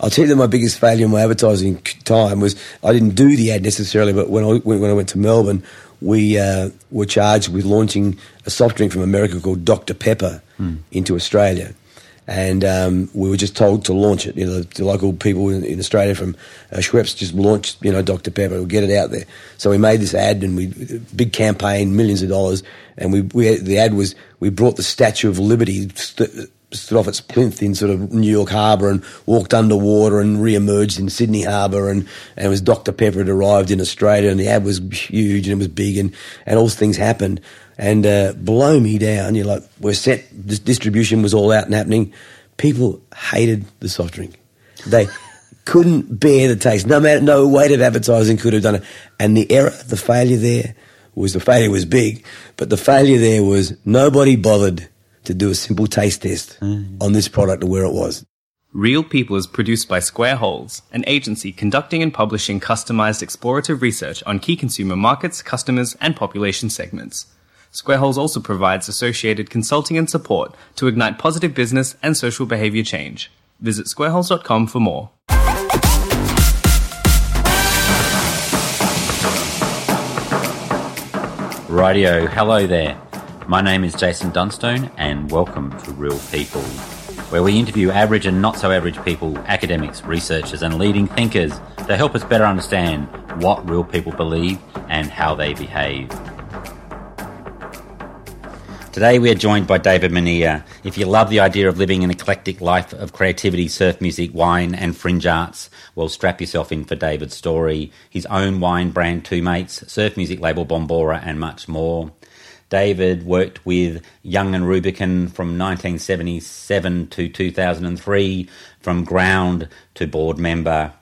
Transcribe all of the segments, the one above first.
I'll tell you that my biggest failure in my advertising time was I didn't do the ad necessarily, but when I, when I went to Melbourne, we uh, were charged with launching a soft drink from America called Dr. Pepper mm. into Australia. And um, we were just told to launch it. You know, the local people in, in Australia from uh, Schweppes just launched, you know, Dr. Pepper. We'll get it out there. So we made this ad and we, big campaign, millions of dollars. And we, we the ad was, we brought the Statue of Liberty, st- stood off its plinth in sort of New York Harbour and walked underwater and re-emerged in Sydney Harbour and, and it was Dr. Pepper had arrived in Australia and the ad was huge and it was big and, and all things happened and uh, blow me down. You're like, we're set, this distribution was all out and happening. People hated the soft drink. They couldn't bear the taste. No matter, no weight of advertising could have done it. And the error, the failure there was, the failure was big, but the failure there was nobody bothered to do a simple taste test mm. on this product to where it was. Real People is produced by Square Holes, an agency conducting and publishing customized explorative research on key consumer markets, customers, and population segments. Square Holes also provides associated consulting and support to ignite positive business and social behavior change. Visit squareholes.com for more. Radio, hello there. My name is Jason Dunstone, and welcome to Real People, where we interview average and not so average people, academics, researchers, and leading thinkers to help us better understand what real people believe and how they behave. Today we are joined by David Minear. If you love the idea of living an eclectic life of creativity, surf music, wine, and fringe arts, well, strap yourself in for David's story. His own wine brand, Two Mates, surf music label Bombora, and much more. David worked with Young and Rubicam from 1977 to 2003, from ground to board member.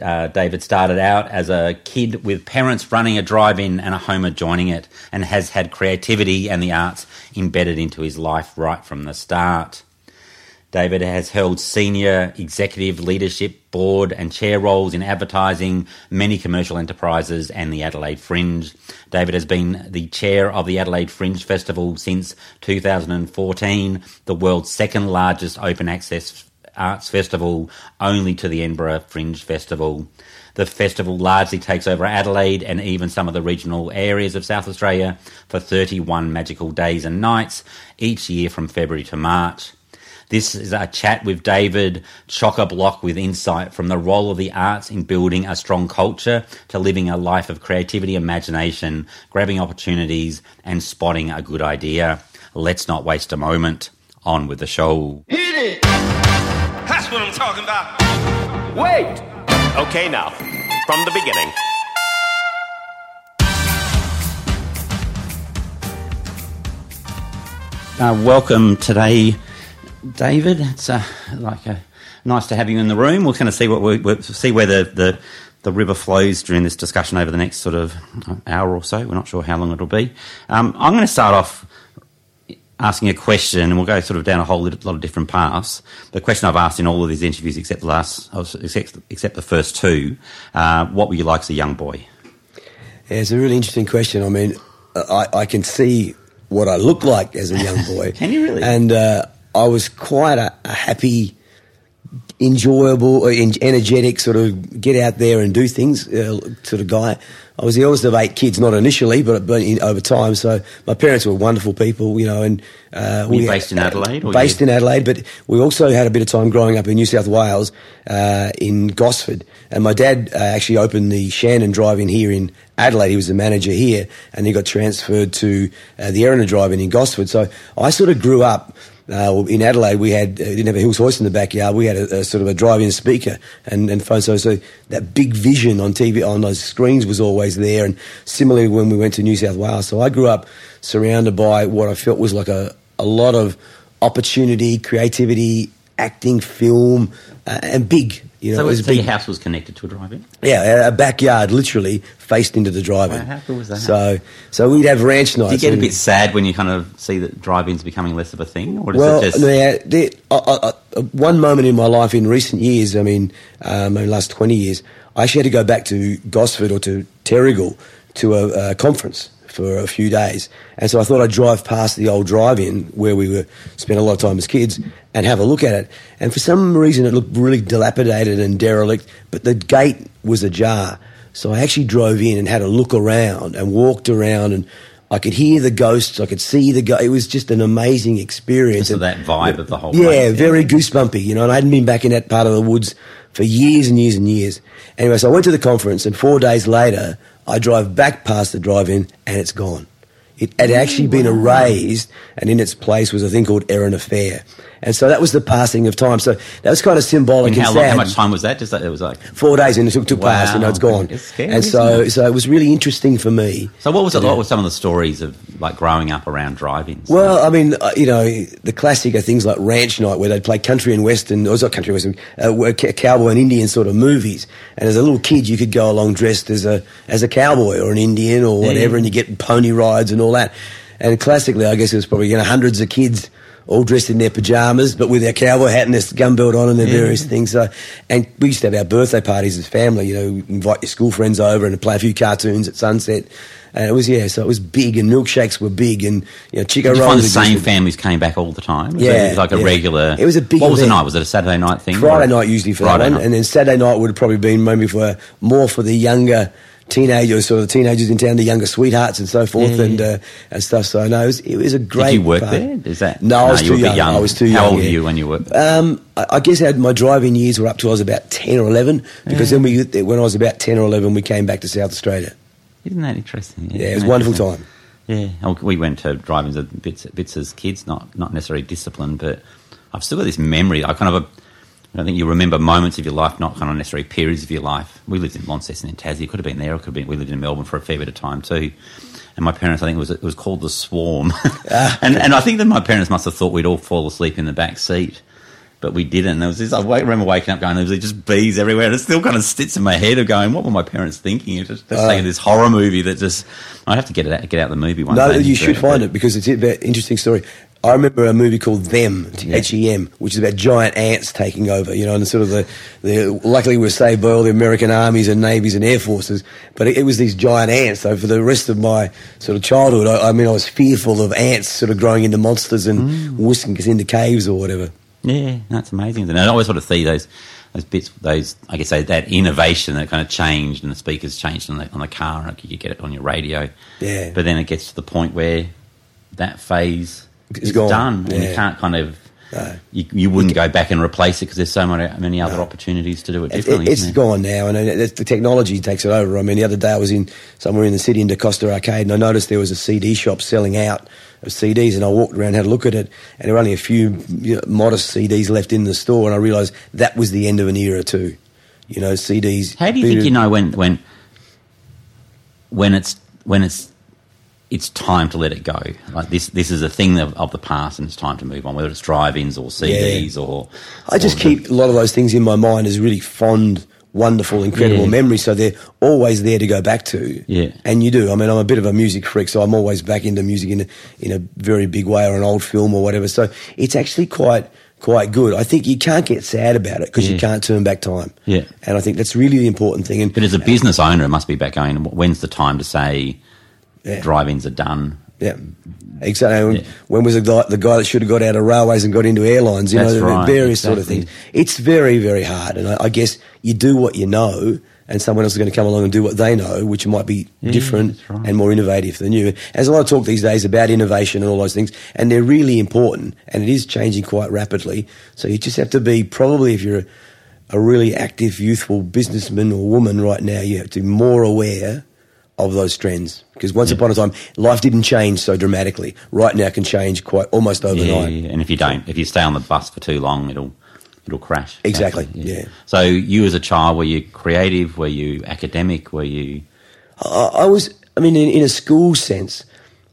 Uh, David started out as a kid with parents running a drive in and a home adjoining it, and has had creativity and the arts embedded into his life right from the start. David has held senior executive leadership, board, and chair roles in advertising, many commercial enterprises, and the Adelaide Fringe. David has been the chair of the Adelaide Fringe Festival since 2014, the world's second largest open access arts festival, only to the Edinburgh Fringe Festival. The festival largely takes over Adelaide and even some of the regional areas of South Australia for 31 magical days and nights each year from February to March. This is a chat with David, chock a block with insight from the role of the arts in building a strong culture to living a life of creativity, imagination, grabbing opportunities, and spotting a good idea. Let's not waste a moment. On with the show. Hit it! That's what I'm talking about. Wait! Okay, now, from the beginning. Uh, welcome today David. It's uh, like a, uh, nice to have you in the room. We're going to see what we we'll see where the, the, the river flows during this discussion over the next sort of hour or so. We're not sure how long it'll be. Um, I'm going to start off asking a question, and we'll go sort of down a whole lot of different paths. The question I've asked in all of these interviews, except the last, oh, except, except the first two, uh, what were you like as a young boy? Yeah, it's a really interesting question. I mean, I, I can see what I look like as a young boy. can you really? And uh, I was quite a, a happy, enjoyable, uh, energetic sort of get out there and do things uh, sort of guy. I was the eldest of eight kids, not initially, but, but in, over time. So my parents were wonderful people, you know. And uh, we based in Adelaide, based in Adelaide, but we also had a bit of time growing up in New South Wales, uh, in Gosford. And my dad uh, actually opened the Shannon Drive-In here in Adelaide. He was the manager here, and he got transferred to uh, the Erina Drive-In in Gosford. So I sort of grew up uh, in Adelaide, we had uh, didn't have a Hills hoist in the backyard. We had a, a sort of a drive-in speaker and, and phone. So, so that big vision on TV on those screens was always there. And similarly, when we went to New South Wales, so I grew up surrounded by what I felt was like a, a lot of opportunity, creativity, acting, film, uh, and big. You know, so, it was so big, your house was connected to a drive-in. Yeah, a backyard literally faced into the drive-in. How cool was that? So, so we'd have ranch nights. Do you get a bit sad when you kind of see that drive-ins becoming less of a thing, or well, it just? Yeah, uh, uh, one moment in my life in recent years, I mean, um, the last twenty years, I actually had to go back to Gosford or to Terrigal to a, a conference for a few days. And so I thought I'd drive past the old drive-in where we were spent a lot of time as kids and have a look at it. And for some reason, it looked really dilapidated and derelict, but the gate was ajar. So I actually drove in and had a look around and walked around and I could hear the ghosts. I could see the ghosts. It was just an amazing experience. Of that vibe of the whole yeah, place. very goosebumpy, you know, and I hadn't been back in that part of the woods for years and years and years. Anyway, so I went to the conference and four days later, I drive back past the drive-in and it's gone. It had actually been erased, and in its place was a thing called Erina Fair. And so that was the passing of time. So that was kind of symbolic And how, long, how much time was that? Just that it was like. Four days and it took to pass, you know, it's gone. It's scary, and so, so it was really interesting for me. So what was it? What were some of the stories of like growing up around drive-ins? Well, I mean, uh, you know, the classic are things like Ranch Night, where they'd play country and western, or it's not country and western, uh, cowboy and Indian sort of movies. And as a little kid, you could go along dressed as a as a cowboy or an Indian or whatever, and you get pony rides and all that. And classically, I guess it was probably you know hundreds of kids all dressed in their pajamas, but with their cowboy hat and their gun belt on and their various things. So, and we used to have our birthday parties as family. You know, invite your school friends over and play a few cartoons at sunset. And it was yeah, so it was big, and milkshakes were big, and you know, Chiko Did you rolls. find the same families came back all the time? Was Yeah, it, was like a yeah. regular. It was a big What was the event. night? Was it a Saturday night thing? Friday night usually for Friday that night. and then Saturday night would have probably been maybe for more for the younger teenagers, sort of teenagers in town, the younger sweethearts and so forth, Yeah, and uh, and stuff. So no, it was, it was a great. Did you work fun. there? Is that no? I was too were young. young. I was too How young. old were yeah. you when you worked? Um, I, I guess I had my driving years were up till I was about ten or eleven, because then we when I was about ten or eleven, we came back to South Australia. Isn't that interesting? Yeah, it was a wonderful time. Yeah, we went to drive-ins a bits, bits as kids, not not necessarily disciplined, but I've still got this memory. I kind of, a, I think you remember moments of your life, not kind of necessarily periods of your life. We lived in Launceston in Tassie. It could have been there. It could have been. We lived in Melbourne for a fair bit of time too. And my parents, I think it was it was called the Swarm, Ah. and and I think that my parents must have thought we'd all fall asleep in the back seat. But we didn't. There was this. I remember waking up going, "There was just bees everywhere." And it still kind of sits in my head of going, "What were my parents thinking?" It's just, just Uh. this horror movie that just. I'd have to get it out, get out the movie one No, day. you should find but- it because it's an interesting story. I remember a movie called Them, Yeah. H E M, which is about giant ants taking over. You know, and sort of the, the luckily we were saved by all the American armies and navies and air forces, but it, it was these giant ants. So for the rest of my sort of childhood, I, I mean, I was fearful of ants sort of growing into monsters and Mm. whisking us into caves or whatever. Yeah, that's amazing. And I always sort of see those those bits, those I guess that innovation that kind of changed, and the speakers changed on the on the car, and you get it on your radio. Yeah. But then it gets to the point where that phase It's is gone, done, and you can't kind of. No. You, you wouldn't go back and replace it because there's so many, many other opportunities to do it differently. it, it's isn't gone now, and the technology takes it over. I mean, the other day I was in somewhere in the city in DaCosta Arcade, and I noticed there was a CD shop selling out of CDs, and I walked around, had a look at it, and there were only a few you know, modest CDs left in the store, and I realised that was the end of an era too. You know, CDs. How do you think you know when when when it's when it's it's time to let it go? Like this this is a thing of, of the past and it's time to move on, whether it's drive-ins or CDs or I just or the- keep a lot of those things in my mind as really fond, wonderful, incredible Yeah. memories. So they're always there to go back to. Yeah. And you do. I mean, I'm a bit of a music freak, so I'm always back into music in a, in a very big way or an old film or whatever. So it's actually quite quite good. I think you can't get sad about it because you can't turn back time. Yeah. And I think that's really the important thing. And But as a business owner, it must be back going. When's the time to say Yeah. drive-ins are done? Yeah, exactly. When, Yeah. when was the guy, the guy that should have got out of railways and got into airlines? You That's know, right, various sort of things. It's very, very hard, and I, I guess you do what you know, and someone else is going to come along and do what they know, which might be Yeah, different right. and more innovative than you. There's a lot of talk these days about innovation and all those things, and they're really important, and it is changing quite rapidly. So you just have to be probably if you're a, a really active, youthful businessman or woman right now, you have to be more aware of those trends. Because once upon a time, life didn't change so dramatically. Right now, it can change quite almost Yeah, overnight. yeah, and if you don't, if you stay on the bus for too long, it'll it'll crash. Exactly, basically, yeah. So you as a child, were you creative? Were you academic? Were you? I, I was, I mean, in, in a school sense,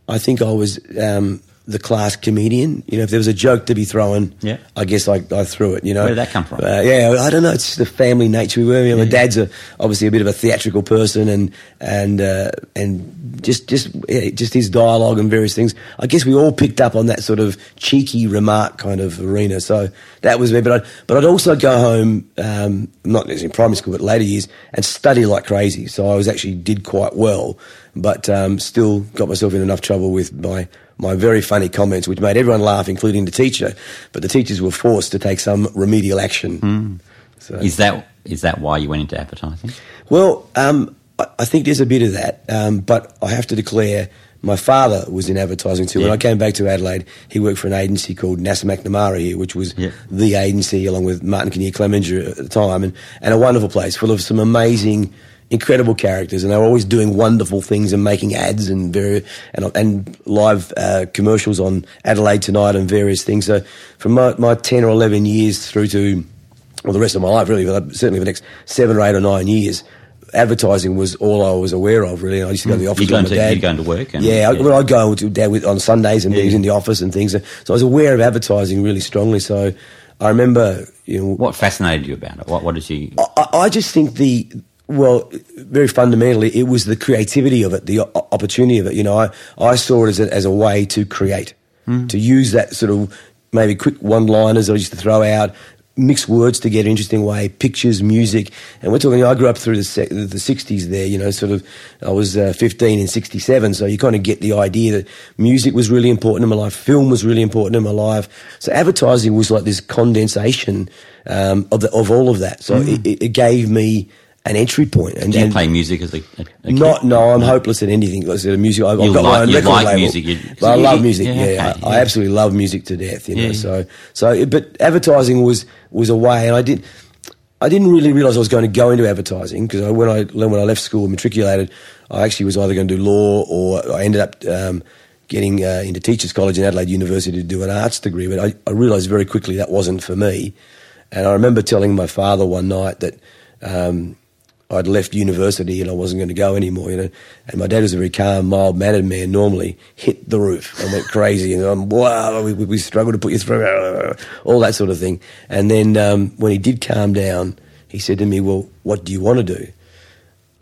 I think I was um, the class comedian. You know, if there was a joke to be thrown, Yeah. I guess I, I threw it. You know, Where did that come from? Uh, yeah, I don't know. It's just the family nature we were. You know, my dad's a, obviously a bit of a theatrical person, and and uh, and just just yeah, just his dialogue and various things. I guess we all picked up on that sort of cheeky remark kind of arena. So that was me. But I'd, but I'd also go home, um, not necessarily in primary school, but later years, and study like crazy. So I was actually did quite well, but um, still got myself in enough trouble with my my very funny comments, which made everyone laugh, including the teacher. But the teachers were forced to take some remedial action. So, Is that is that why you went into advertising? well, um, I, I think there's a bit of that, um, but I have to declare. My father was in advertising too. When I came back to Adelaide, he worked for an agency called NASA McNamara here, which was Yeah. the agency along with Martin Kinnear Clemenger at the time, and, and a wonderful place full of some amazing, incredible characters, and they were always doing wonderful things and making ads and very and, and live uh, commercials on Adelaide Tonight and various things. So from my, my ten or eleven years through to well, the rest of my life, really, but certainly the next seven or eight or nine years, advertising was all I was aware of, really. I used to go to the office You'd go with my dad. you'd go into work and- yeah, I, well, I'd go to dad with, on Sundays and Yeah. he was in the office and things. So I was aware of advertising really strongly. So I remember, you know, What fascinated you about it? What what did you? I, I just think the well, very fundamentally, it was the creativity of it, the opportunity of it. You know, I, I saw it as a, as a way to create, to use that sort of maybe quick one-liners I used to throw out, mix words together in an interesting way, pictures, music, and we're talking. I grew up through the se- the '60s. There, you know, sort of. I was uh, 15 in '67, so you kind of get the idea that music was really important in my life, film was really important in my life. So advertising was like this condensation um, of the, of all of that. So it, it, it gave me an entry point. And, Did you and play music as a, a, not, no, I'm hopeless at anything. Like I said, music. I've, I've got like- my own you record like label. music, But I love music. yeah, Yeah, okay, I, I absolutely love music to death. You know, Yeah. so so. But advertising was was a way, and I did. I didn't really realise I was going to go into advertising because when I when I left school, and matriculated, I actually was either going to do law or I ended up um, getting uh, into teachers' college in Adelaide University to do an arts degree. But I, I realised very quickly that wasn't for me, and I remember telling my father one night that. Um, I'd left university and I wasn't going to go anymore, you know. And my dad was a very calm, mild mannered man. Normally, hit the roof and went crazy, and I'm wow, we, we struggled to put you through, all that sort of thing. And then um, when he did calm down, he said to me, "Well, what do you want to do?"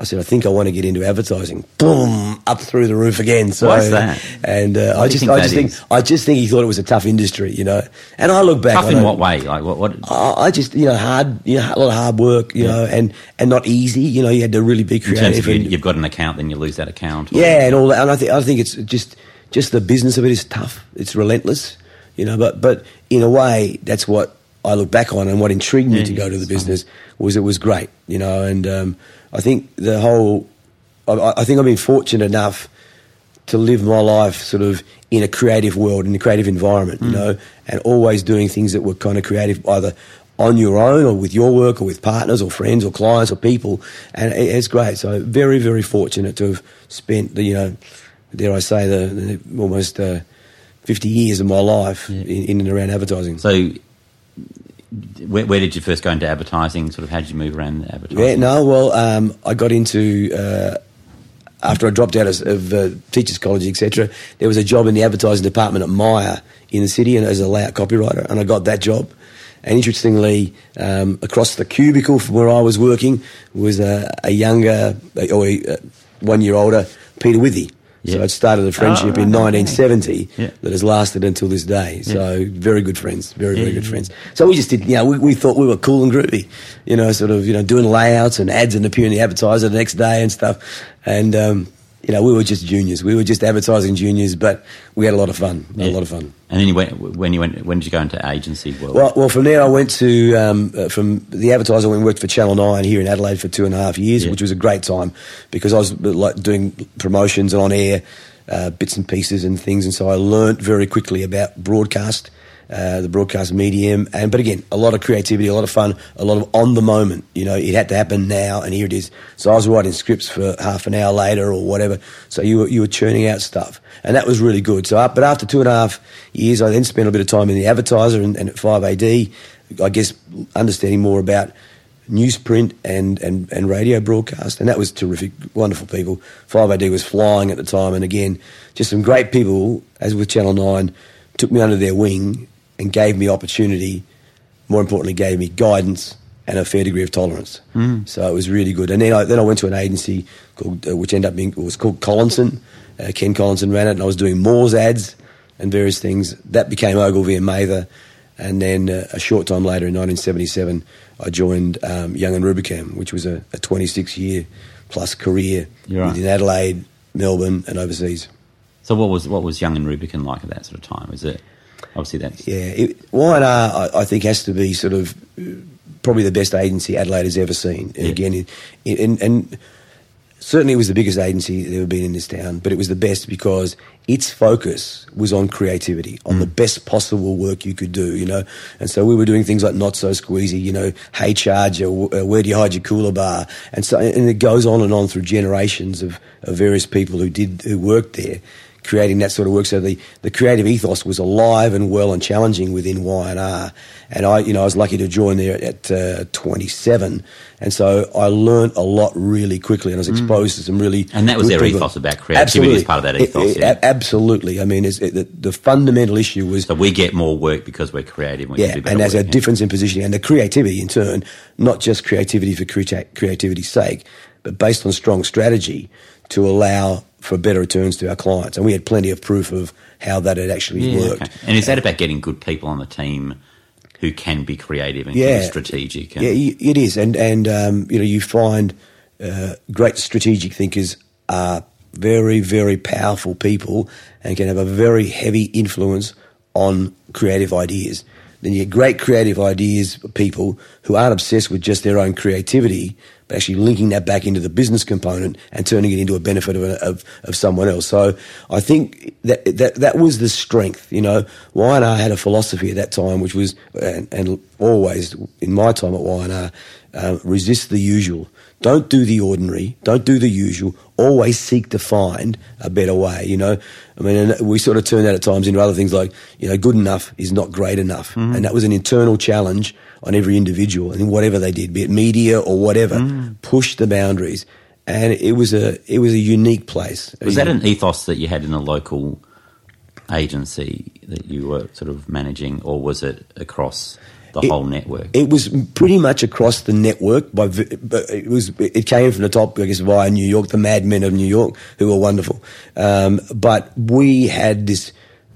I said, "I think I want to get into advertising." Boom, up through the roof again. So, Why's that? And uh, I just, think I just think, is? I just think he thought it was a tough industry, you know. And I look back, Tough I in what way? Like what? What? I I just, you know, hard, you know, a lot of hard work, you know, and, and not easy. You know, you had to really be In terms creative. of you, you've got an account, then you lose that account. or- yeah, and all that. And I think, I think it's just, just the business of it is tough. It's relentless, you know. But, but in a way, that's what I look back on, and what intrigued me Yeah, to go to the business was it was great, you know. And um, I think the whole, I, I think I've been fortunate enough to live my life sort of in a creative world, in a creative environment, Mm. you know, and always doing things that were kind of creative, either on your own or with your work or with partners or friends or clients or people. And it, it's great. So very, very fortunate to have spent the, you know, dare I say, the, the almost uh, 50 years of my life in, in and around advertising. So, where, where did you first go into advertising? Sort of, how did you move around the advertising? Yeah, no, well, um, I got into uh, after I dropped out of, of uh, teachers' college, etc. There was a job in the advertising department at Myer in the city, and as a layout copywriter, and I got that job. And interestingly, um, across the cubicle from where I was working was a, a younger, or a, one year older, Peter Withy. So Yeah. I'd started a friendship Oh, in right, 1970 Yeah. that has lasted until this day. So very good friends, very very good friends. So we just did, you know, we, we thought we were cool and groovy, you know, sort of, you know, doing layouts and ads and appearing in the advertiser the next day and stuff. And um, you know, we were just juniors. We were just advertising juniors, but we had a lot of fun. A lot of fun. And then you went when you went when did you go into agency world? Well, well, from there I went to um, uh, from the advertiser. I went and worked for Channel Nine here in Adelaide for two and a half years, Yeah. which was a great time because I was uh, like doing promotions and on air uh, bits and pieces and things, and so I learnt very quickly about broadcast. Uh, the broadcast medium, and but again, a lot of creativity, a lot of fun, a lot of on the moment. You know, it had to happen now, and here it is. So I was writing scripts for half an hour later or whatever. So you were you were churning out stuff, and that was really good. So, but after two and a half years, I then spent a bit of time in the advertiser and, and at Five AD. I guess understanding more about newsprint and, and, and radio broadcast, and that was terrific. Wonderful people. 5AD was flying at the time, and again, just some great people, as with Channel 9, took me under their wing and gave me opportunity, more importantly, gave me guidance and a fair degree of tolerance. Mm. So it was really good. And then I, then I went to an agency called, uh, which ended up being, was called Collinson. Uh, Ken Collinson ran it, and I was doing Moore's ads and various things. That became Ogilvy and Mather. And then uh, a short time later, in 1977, I joined um, Young and Rubicam, which was a, a 26 year plus career right. within Adelaide, Melbourne, and overseas. So what was what was Young and Rubicam like at that sort of time? Is it obviously that's yeah? It, Y&R, I, I think, has to be sort of probably the best agency Adelaide has ever seen. Yeah. Again, and, and certainly it was the biggest agency that ever been in this town, but it was the best because its focus was on creativity, on mm. the best possible work you could do, you know. And so we were doing things like not so squeezy, you know, hey charger, uh, where do you hide your cooler bar, and so and it goes on and on through generations of, of various people who did who worked there creating that sort of work. So the, the creative ethos was alive and well and challenging within Y&R. And I, you know, I was lucky to join there at uh, 27. And so I learned a lot really quickly and I was mm. exposed mm. to some really. And that was their people. ethos about creativity absolutely. as part of that ethos. It, it, yeah. Absolutely. I mean, it, the, the, fundamental issue was. So we get more work because we're creative. We yeah, and there's a yeah. difference in positioning. And the creativity in turn, not just creativity for creativity's sake, but based on strong strategy to allow for better returns to our clients. And we had plenty of proof of how that had actually yeah, worked. Okay. And is that about getting good people on the team who can be creative and yeah, strategic? And- yeah, it is. And, and um, you know, you find uh, great strategic thinkers are very, very powerful people and can have a very heavy influence on creative ideas. Then you get great creative ideas people who aren't obsessed with just their own creativity, but actually linking that back into the business component and turning it into a benefit of, of, of someone else. So I think that, that that was the strength. You know, Y&R had a philosophy at that time, which was, and, and always in my time at Y&R, uh, resist the usual. Don't do the ordinary. Don't do the usual. Always seek to find a better way. You know, I mean, we sort of turn that at times into other things like, you know, good enough is not great enough, mm. and that was an internal challenge on every individual and whatever they did, be it media or whatever, mm. push the boundaries. And it was a it was a unique place. Was that an ethos that you had in a local agency that you were sort of managing, or was it across the it, whole network? It was pretty much across the network. By but it was it came from the top, I guess, via New York, the madmen of New York, who were wonderful. Um, but we had this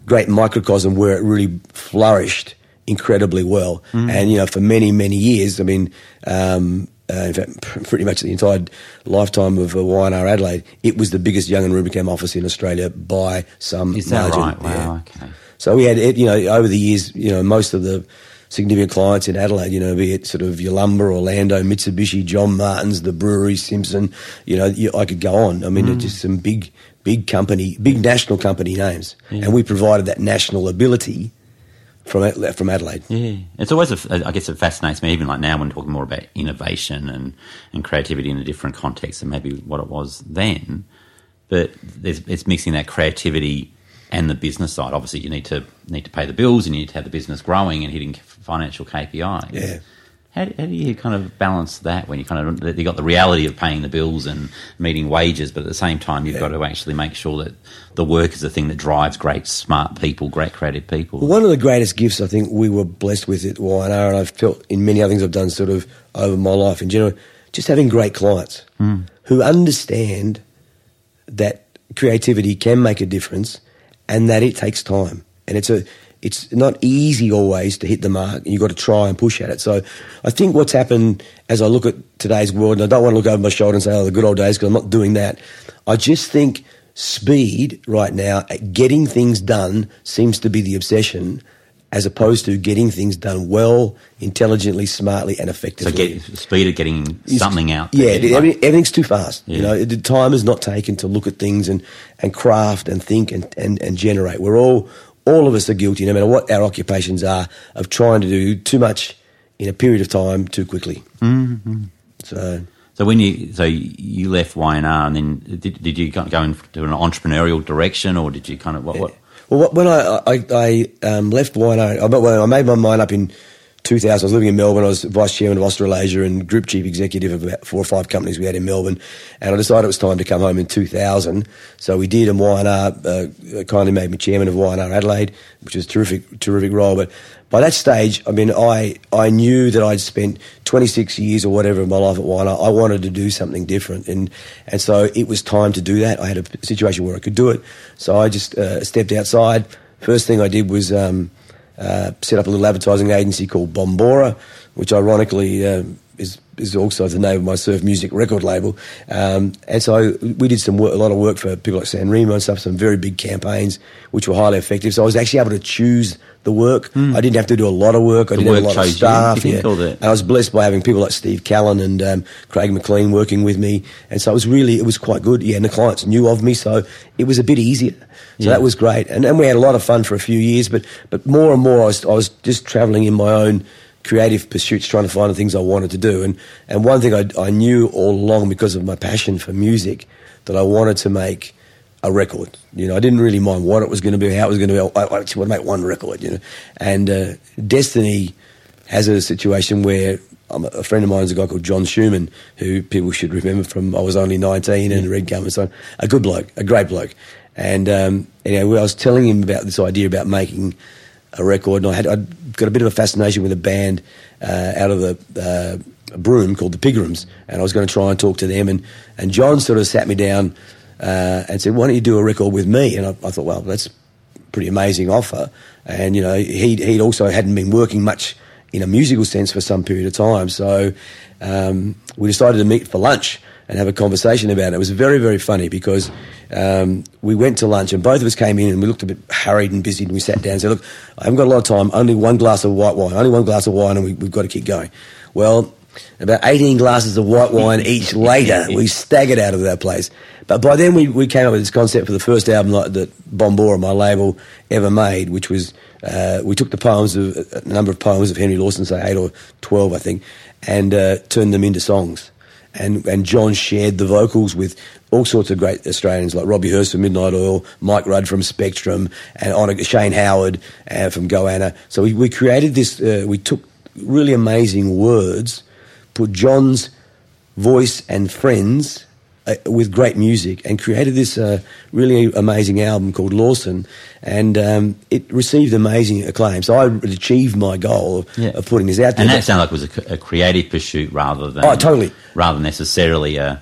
great microcosm where it really flourished incredibly well. Mm. And, you know, for many, many years, I mean, um, uh, in fact, pretty much the entire lifetime of uh, Y&R Adelaide, it was the biggest Young and Rubicam office in Australia by some Is that margin. right? Wow, yeah. okay. So we had, you know, over the years, you know, most of the significant clients in Adelaide, you know, be it sort of Yalumba, Orlando, Mitsubishi, John Martins, the brewery, Simpson, you know, you, I could go on. I mean, mm. just some big, big company, big national company names. Yeah. And we provided that national ability from from Adelaide. Yeah, it's always a, I guess it fascinates me even like now when talking more about innovation and and creativity in a different context than maybe what it was then. But it's mixing that creativity and the business side. Obviously, you need to need to pay the bills and you need to have the business growing and hitting financial KPIs. Yeah. How, how, do you kind of balance that when you kind of you got the reality of paying the bills and meeting wages, but at the same time you've yeah. got to actually make sure that the work is the thing that drives great, smart people, great creative people. Well, one of the greatest gifts I think we were blessed with at Y&R, and I've felt in many other things I've done sort of over my life in general, just having great clients mm. who understand that creativity can make a difference and that it takes time, and it's a it's not easy always to hit the mark. You've got to try and push at it. So I think what's happened as I look at today's world, and I don't want to look over my shoulder and say, oh, the good old days, because I'm not doing that. I just think speed right now at getting things done seems to be the obsession as opposed to getting things done well, intelligently, smartly, and effectively. So, get speed of getting something out. Yeah, everything's too fast. Yeah. You know, the time is not taken to look at things and, and craft and think and, and, and generate. We're all all of us are guilty, no matter what our occupations are, of trying to do too much in a period of time too quickly. Mm-hmm. So. So when you so you left Y&R then did, did you go into an entrepreneurial direction or did you kind of what? what? Well, when I I, I um, left Y&R, I, I made my mind up in 2000, I was living in Melbourne. I was vice chairman of Australasia and group chief executive of about four or five companies we had in Melbourne. And I decided it was time to come home in 2000. So we did, and YNR uh, kindly made me chairman of YNR Adelaide, which was a terrific, terrific role. But by that stage, I mean, I, I knew that I'd spent 26 years or whatever of my life at YNR. I wanted to do something different. And, and so it was time to do that. I had a situation where I could do it. So I just uh, stepped outside. First thing I did was um, set up a little advertising agency called Bombora, which ironically uh, is also the name of my surf music record label. Um, and so we did some work, a lot of work for people like San Remo and stuff, some very big campaigns, which were highly effective. So I was actually able to choose the work. Mm. I didn't have to do a lot of work. I didn't work have a lot of staff. You, yeah. And I was blessed by having people like Steve Callan and um, Craig McLean working with me. And so it was really, it was quite good. Yeah, and the clients knew of me, so it was a bit easier. So yeah. that was great. And, and we had a lot of fun for a few years, but, but more and more I was, I was just travelling in my own creative pursuits, trying to find the things I wanted to do. And, and one thing I, I knew all along because of my passion for music that I wanted to make a record. You know, I didn't really mind what it was going to be, how it was going to be. I, I just want to make one record, you know. And uh, Destiny has a situation where a friend of mine is a guy called John Schumann, who people should remember from I was only 19 and Red Gum and so on. A good bloke, a great bloke. And um, anyway, I was telling him about this idea about making a record, and I had I'd got a bit of a fascination with a band uh, out of the uh, Broome called the Pigrams, and I was going to try and talk to them. And, and John sort of sat me down uh, and said, "Why don't you do a record with me?" And I, I thought, well, that's pretty amazing offer. And you know, he he also hadn't been working much in a musical sense for some period of time, so um, we decided to meet for lunch and have a conversation about it. It was very, very funny because um, we went to lunch and both of us came in and we looked a bit hurried and busy and we sat down and said, Look, I haven't got a lot of time, only one glass of white wine, only one glass of wine and we, have got to keep going. Well, about 18 glasses of white wine each later, we staggered out of that place. But by then we, we came up with this concept for the first album that Bombora, my label, ever made, which was uh, we took the poems of a number of poems of Henry Lawson, say eight or twelve, I think, and uh, turned them into songs and, and John shared the vocals with all sorts of great Australians like Robbie Hirst from Midnight Oil, Mike Rudd from Spectrum, and Shane Howard uh, from Goanna. So we, we created this, uh, we took really amazing words, put John's voice and friends uh, with great music and created this uh, really amazing album called Lawson, and um, it received amazing acclaim. So I achieved my goal of, yeah. of putting this out there. And that sounded like it was a, a, creative pursuit rather than oh, totally rather necessarily a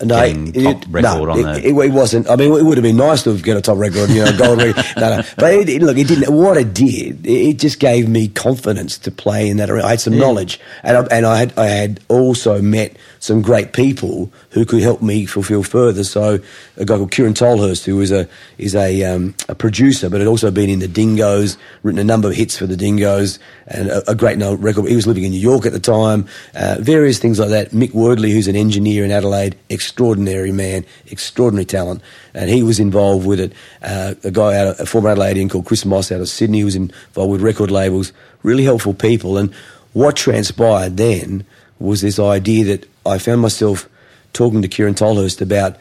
no, it, it, record no, on it, it, wasn't. I mean, it would have been nice to have got a top record, you know, gold record. No, no. But it, look, it didn't. What it did, it just gave me confidence to play in that arena. I had some yeah. knowledge, and I, and I had I had also met some great people who could help me fulfil further. So a guy called Kerryn Tolhurst, who is a is a, um, a producer, but had also been in the Dingoes, written a number of hits for the Dingoes, and a, a great record. He was living in New York at the time. Uh, various things like that. Mick Wordley, who's an engineer in Adelaide, extraordinary man, extraordinary talent, and he was involved with it. Uh, a guy out of, a former Adelaidean called Chris Moss out of Sydney who was involved with record labels. Really helpful people, and what transpired then was this idea that I found myself talking to Kerryn Tolhurst about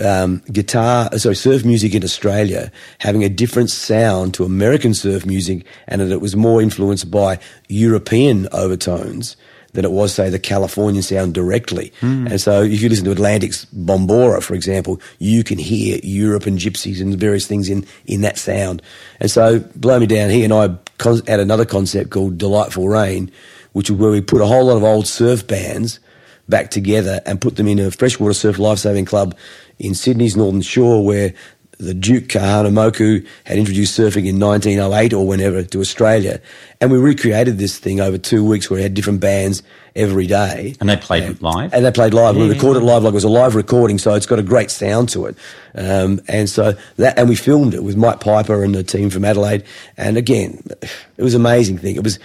um, guitar, sorry, surf music in Australia having a different sound to American surf music, and that it was more influenced by European overtones than it was, say, the Californian sound directly. Mm. And so, if you listen to Atlantic's Bombora, for example, you can hear Europe and gypsies and various things in in that sound. And so, blow me down. He and I had another concept called Delightful Rain, which is where we put a whole lot of old surf bands back together and put them in a freshwater surf lifesaving club in Sydney's Northern Shore where the Duke Kahanamoku had introduced surfing in 1908 or whenever to Australia. And we recreated this thing over two weeks where we had different bands every day. And they played and, live? And they played live. Yeah, we recorded live like it was a live recording, so it's got a great sound to it. Um, and so that, and we filmed it with Mike Piper and the team from Adelaide. And again, it was an amazing thing. It was,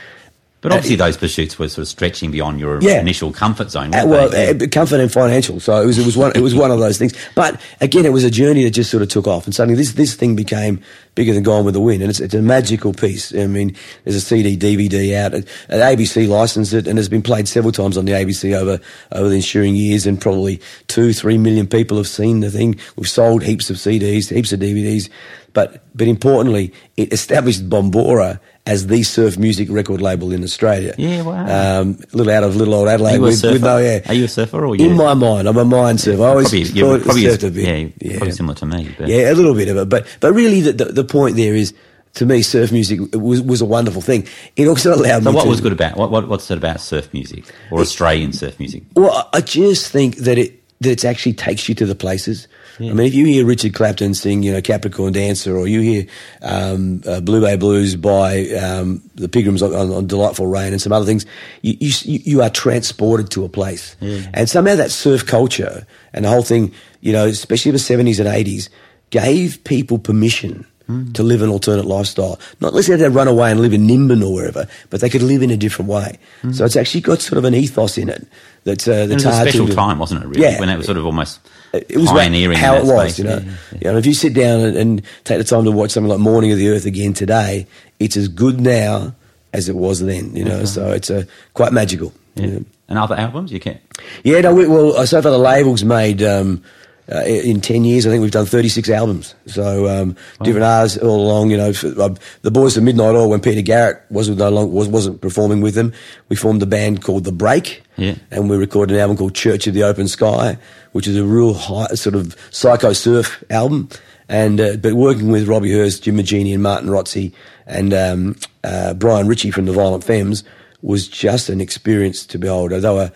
but obviously, uh, those pursuits were sort of stretching beyond your yeah. initial comfort zone. Uh, well, uh, comfort and financial. So it was, it was one, it was one of those things. But again, it was a journey that just sort of took off, and suddenly this this thing became bigger than Gone with the Wind, and it's, it's a magical piece. I mean, there's a CD, DVD out. At, ABC licensed it, and it has been played several times on the ABC over over the ensuing years, and probably two, three million people have seen the thing. We've sold heaps of CDs, heaps of DVDs, but but importantly, it established Bombora as the surf music record label in Australia. Yeah, wow. Um, a little out of little old Adelaide. Are you a with, surfer? with no, yeah. Are you a surfer or In my mind, I'm a mind surfer. I always probably, thought probably, surfed a bit. yeah, probably similar to me. But Yeah, a little bit of it, but but really, the the, the point there is, to me, surf music was was a wonderful thing. It also allowed So me. what to, was good about what, what what's it about surf music or Australian surf music? Well, I- I just think that it that it actually takes you to the places. I mean, if you hear Richard Clapton sing, you know, Capricorn Dancer, or you hear um, uh, Blue Bay Blues by um, the Pilgrims on, on, on Delightful Rain and some other things, you, you, you are transported to a place. And somehow that surf culture and the whole thing, you know, especially the 70s and 80s, gave people permission to live an alternate lifestyle. Not necessarily to run away and live in Nimbin or wherever, but they could live in a different way. So it's actually got sort of an ethos in it that's, uh, It that's was a special to time, wasn't it? Really, Yeah. when it was sort of almost it was pioneering how it was, space. you know. Yeah, yeah. You know, if you sit down and, and take the time to watch something like Morning of the Earth again today, it's as good now as it was then. You know, so it's uh, quite magical. Yeah. you know. And other albums you can't. Yeah, no, we, well, so far the label's made um, uh, in ten years. I think we've done thirty six albums. So um, different artists all along. You know, f uh, the boys of Midnight Oil when Peter Garrett wasn't no long, was wasn't performing with them, we formed a band called The Break. Yeah. and we recorded an album called Church of the Open Sky, which is a real high, sort of psycho surf album. And uh, but working with Robbie Hirst, Jim Moginie, and Martin Rotsey, and um, uh, Brian Ritchie from the Violent Femmes was just an experience to behold. They were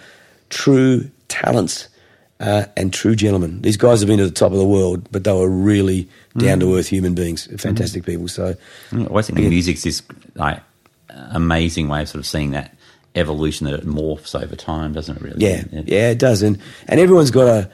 true talents uh, and true gentlemen. These guys have been to the top of the world, but they were really down to earth human beings, fantastic people. So I always think music's this like amazing way of sort of seeing that evolution that it morphs over time, doesn't it? Really? Yeah, yeah, it does, and and everyone's got a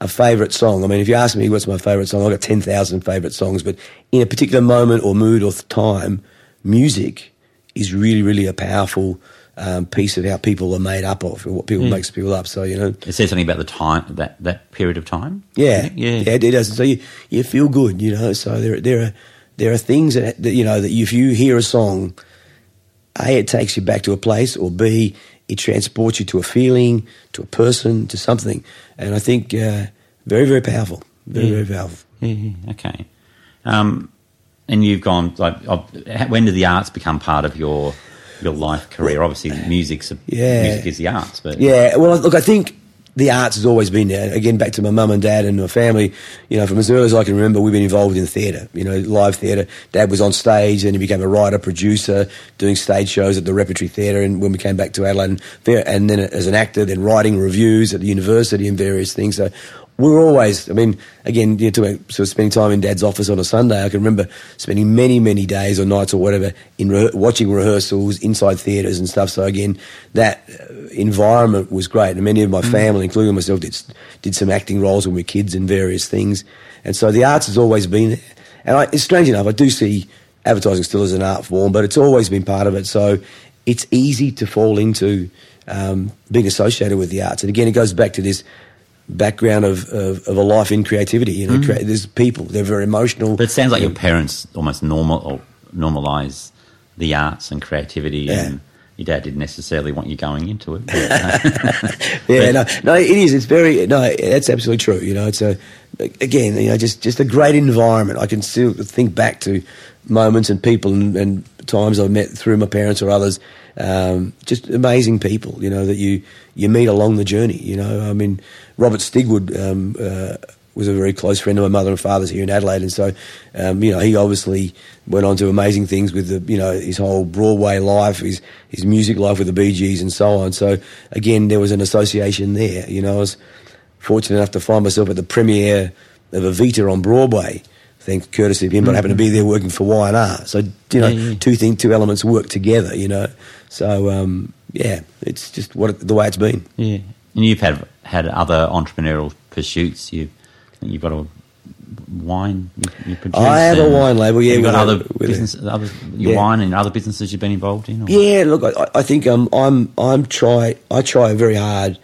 a favourite song. I mean, if you ask me what's my favourite song, I've got ten thousand favourite songs, but in a particular moment or mood or time, music is really, really a powerful um, piece of how people are made up of, what people makes people up. So you know, It says something about the time that that period of time. yeah, yeah. yeah, it does. So you you feel good, you know. So there there are there are things that, that you know that if you hear a song, a it takes you back to a place, or b it transports you to a feeling, to a person, to something, and I think uh, very very powerful, very Yeah. very powerful. Yeah, okay. Um, and you've gone like when did the arts become part of your your life career? Obviously, music's a, Yeah. music is the arts, but Yeah, well, look, I think the arts has always been there. Again, back to my mum and dad and my family, you know, from as early as I can remember, we've been involved in theatre, you know, live theatre. Dad was on stage, then he became a writer, producer, doing stage shows at the Repertory Theatre, and when we came back to Adelaide, and, and then as an actor, then writing reviews at the university and various things. So were always, I mean, again, you know, talking about sort of spending time in Dad's office on a Sunday. I can remember spending many, many days or nights or whatever in re- watching rehearsals inside theatres and stuff. So again, that uh, environment was great. And many of my family, including myself, did did some acting roles when we were kids and various things. And so the arts has always been there. And I, it's strange enough, I do see advertising still as an art form, but it's always been part of it. So it's easy to fall into um, being associated with the arts. And again, it goes back to this background of, of, of a life in creativity. You know, crea- there's people, they're very emotional. But it sounds like your parents almost normal or normalize the arts and creativity, Yeah. and your dad didn't necessarily want you going into it. uh, yeah, no, no, it is. It's very no. That's absolutely true. You know, it's a again, you know, just just a great environment. I can still think back to moments and people and, and times I've met through my parents or others. Um, just amazing people, you know, that you you meet along the journey. You know, I mean, Robert Stigwood um, uh, was a very close friend of my mother and father's here in Adelaide, and so um, you know, he obviously went on to amazing things with the you know his whole Broadway life, his his music life with the Bee Gees and so on. So again, there was an association there. You know, I was fortunate enough to find myself at the premiere of Evita on Broadway, thanks courtesy of him. But I happened to be there working for Y and R, so you know, Yeah, yeah. two things, two elements work together. You know, so um, yeah, it's just what it, the way it's been. yeah, and you've had had other entrepreneurial pursuits. You've you've got a wine you, you produce. I have a wine label, yeah, You've got other with a- business, other your Yeah. wine and other businesses you've been involved in. Or? Yeah, look, I, I think um, I'm I'm try I try very hard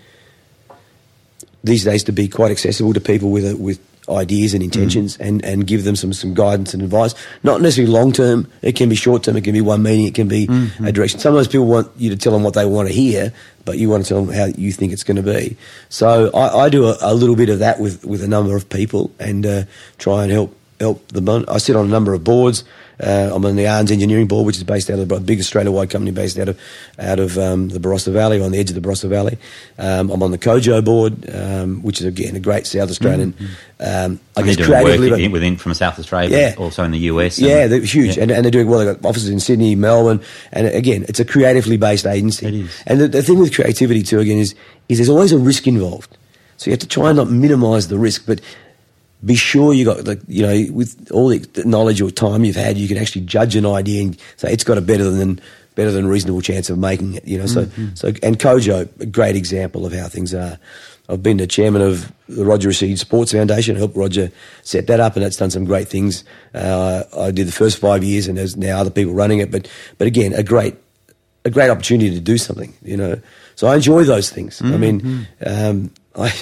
these days to be quite accessible to people with a, with ideas and intentions and, and give them some, some guidance and advice. Not necessarily long term. It can be short term. It can be one meeting. It can be a direction. Sometimes people want you to tell them what they want to hear, but you want to tell them how you think it's going to be. So I, I do a, a little bit of that with, with a number of people and uh, try and help help the. I sit on a number of boards. Uh, I'm on the Ahrens Engineering Board, which is based out of a big Australia-wide company based out of out of um, the Barossa Valley, on the edge of the Barossa Valley. Um, I'm on the Kojo Board, um, which is again a great South Australian. Mm-hmm. Um, I guess doing creative work within from South Australia, yeah. also in the US. And, yeah, they're huge, yeah. And, and, they're doing well. They've got offices in Sydney, Melbourne, and again, it's a creatively based agency. It is. And the, the thing with creativity too, again, is is there's always a risk involved. So you have to try and not minimise the risk, but be sure you got like you know with all the knowledge or time you've had, you can actually judge an idea and say it's got a better than better than reasonable chance of making it. You know, so mm-hmm. so and Kojo, a great example of how things are. I've been the chairman of the Roger Reed Sports Foundation. Helped Roger set that up, and that's done some great things. Uh, I did the first five years, and there's now other people running it. But but again, a great a great opportunity to do something. You know, so I enjoy those things. Mm-hmm. I mean, mm-hmm. um, I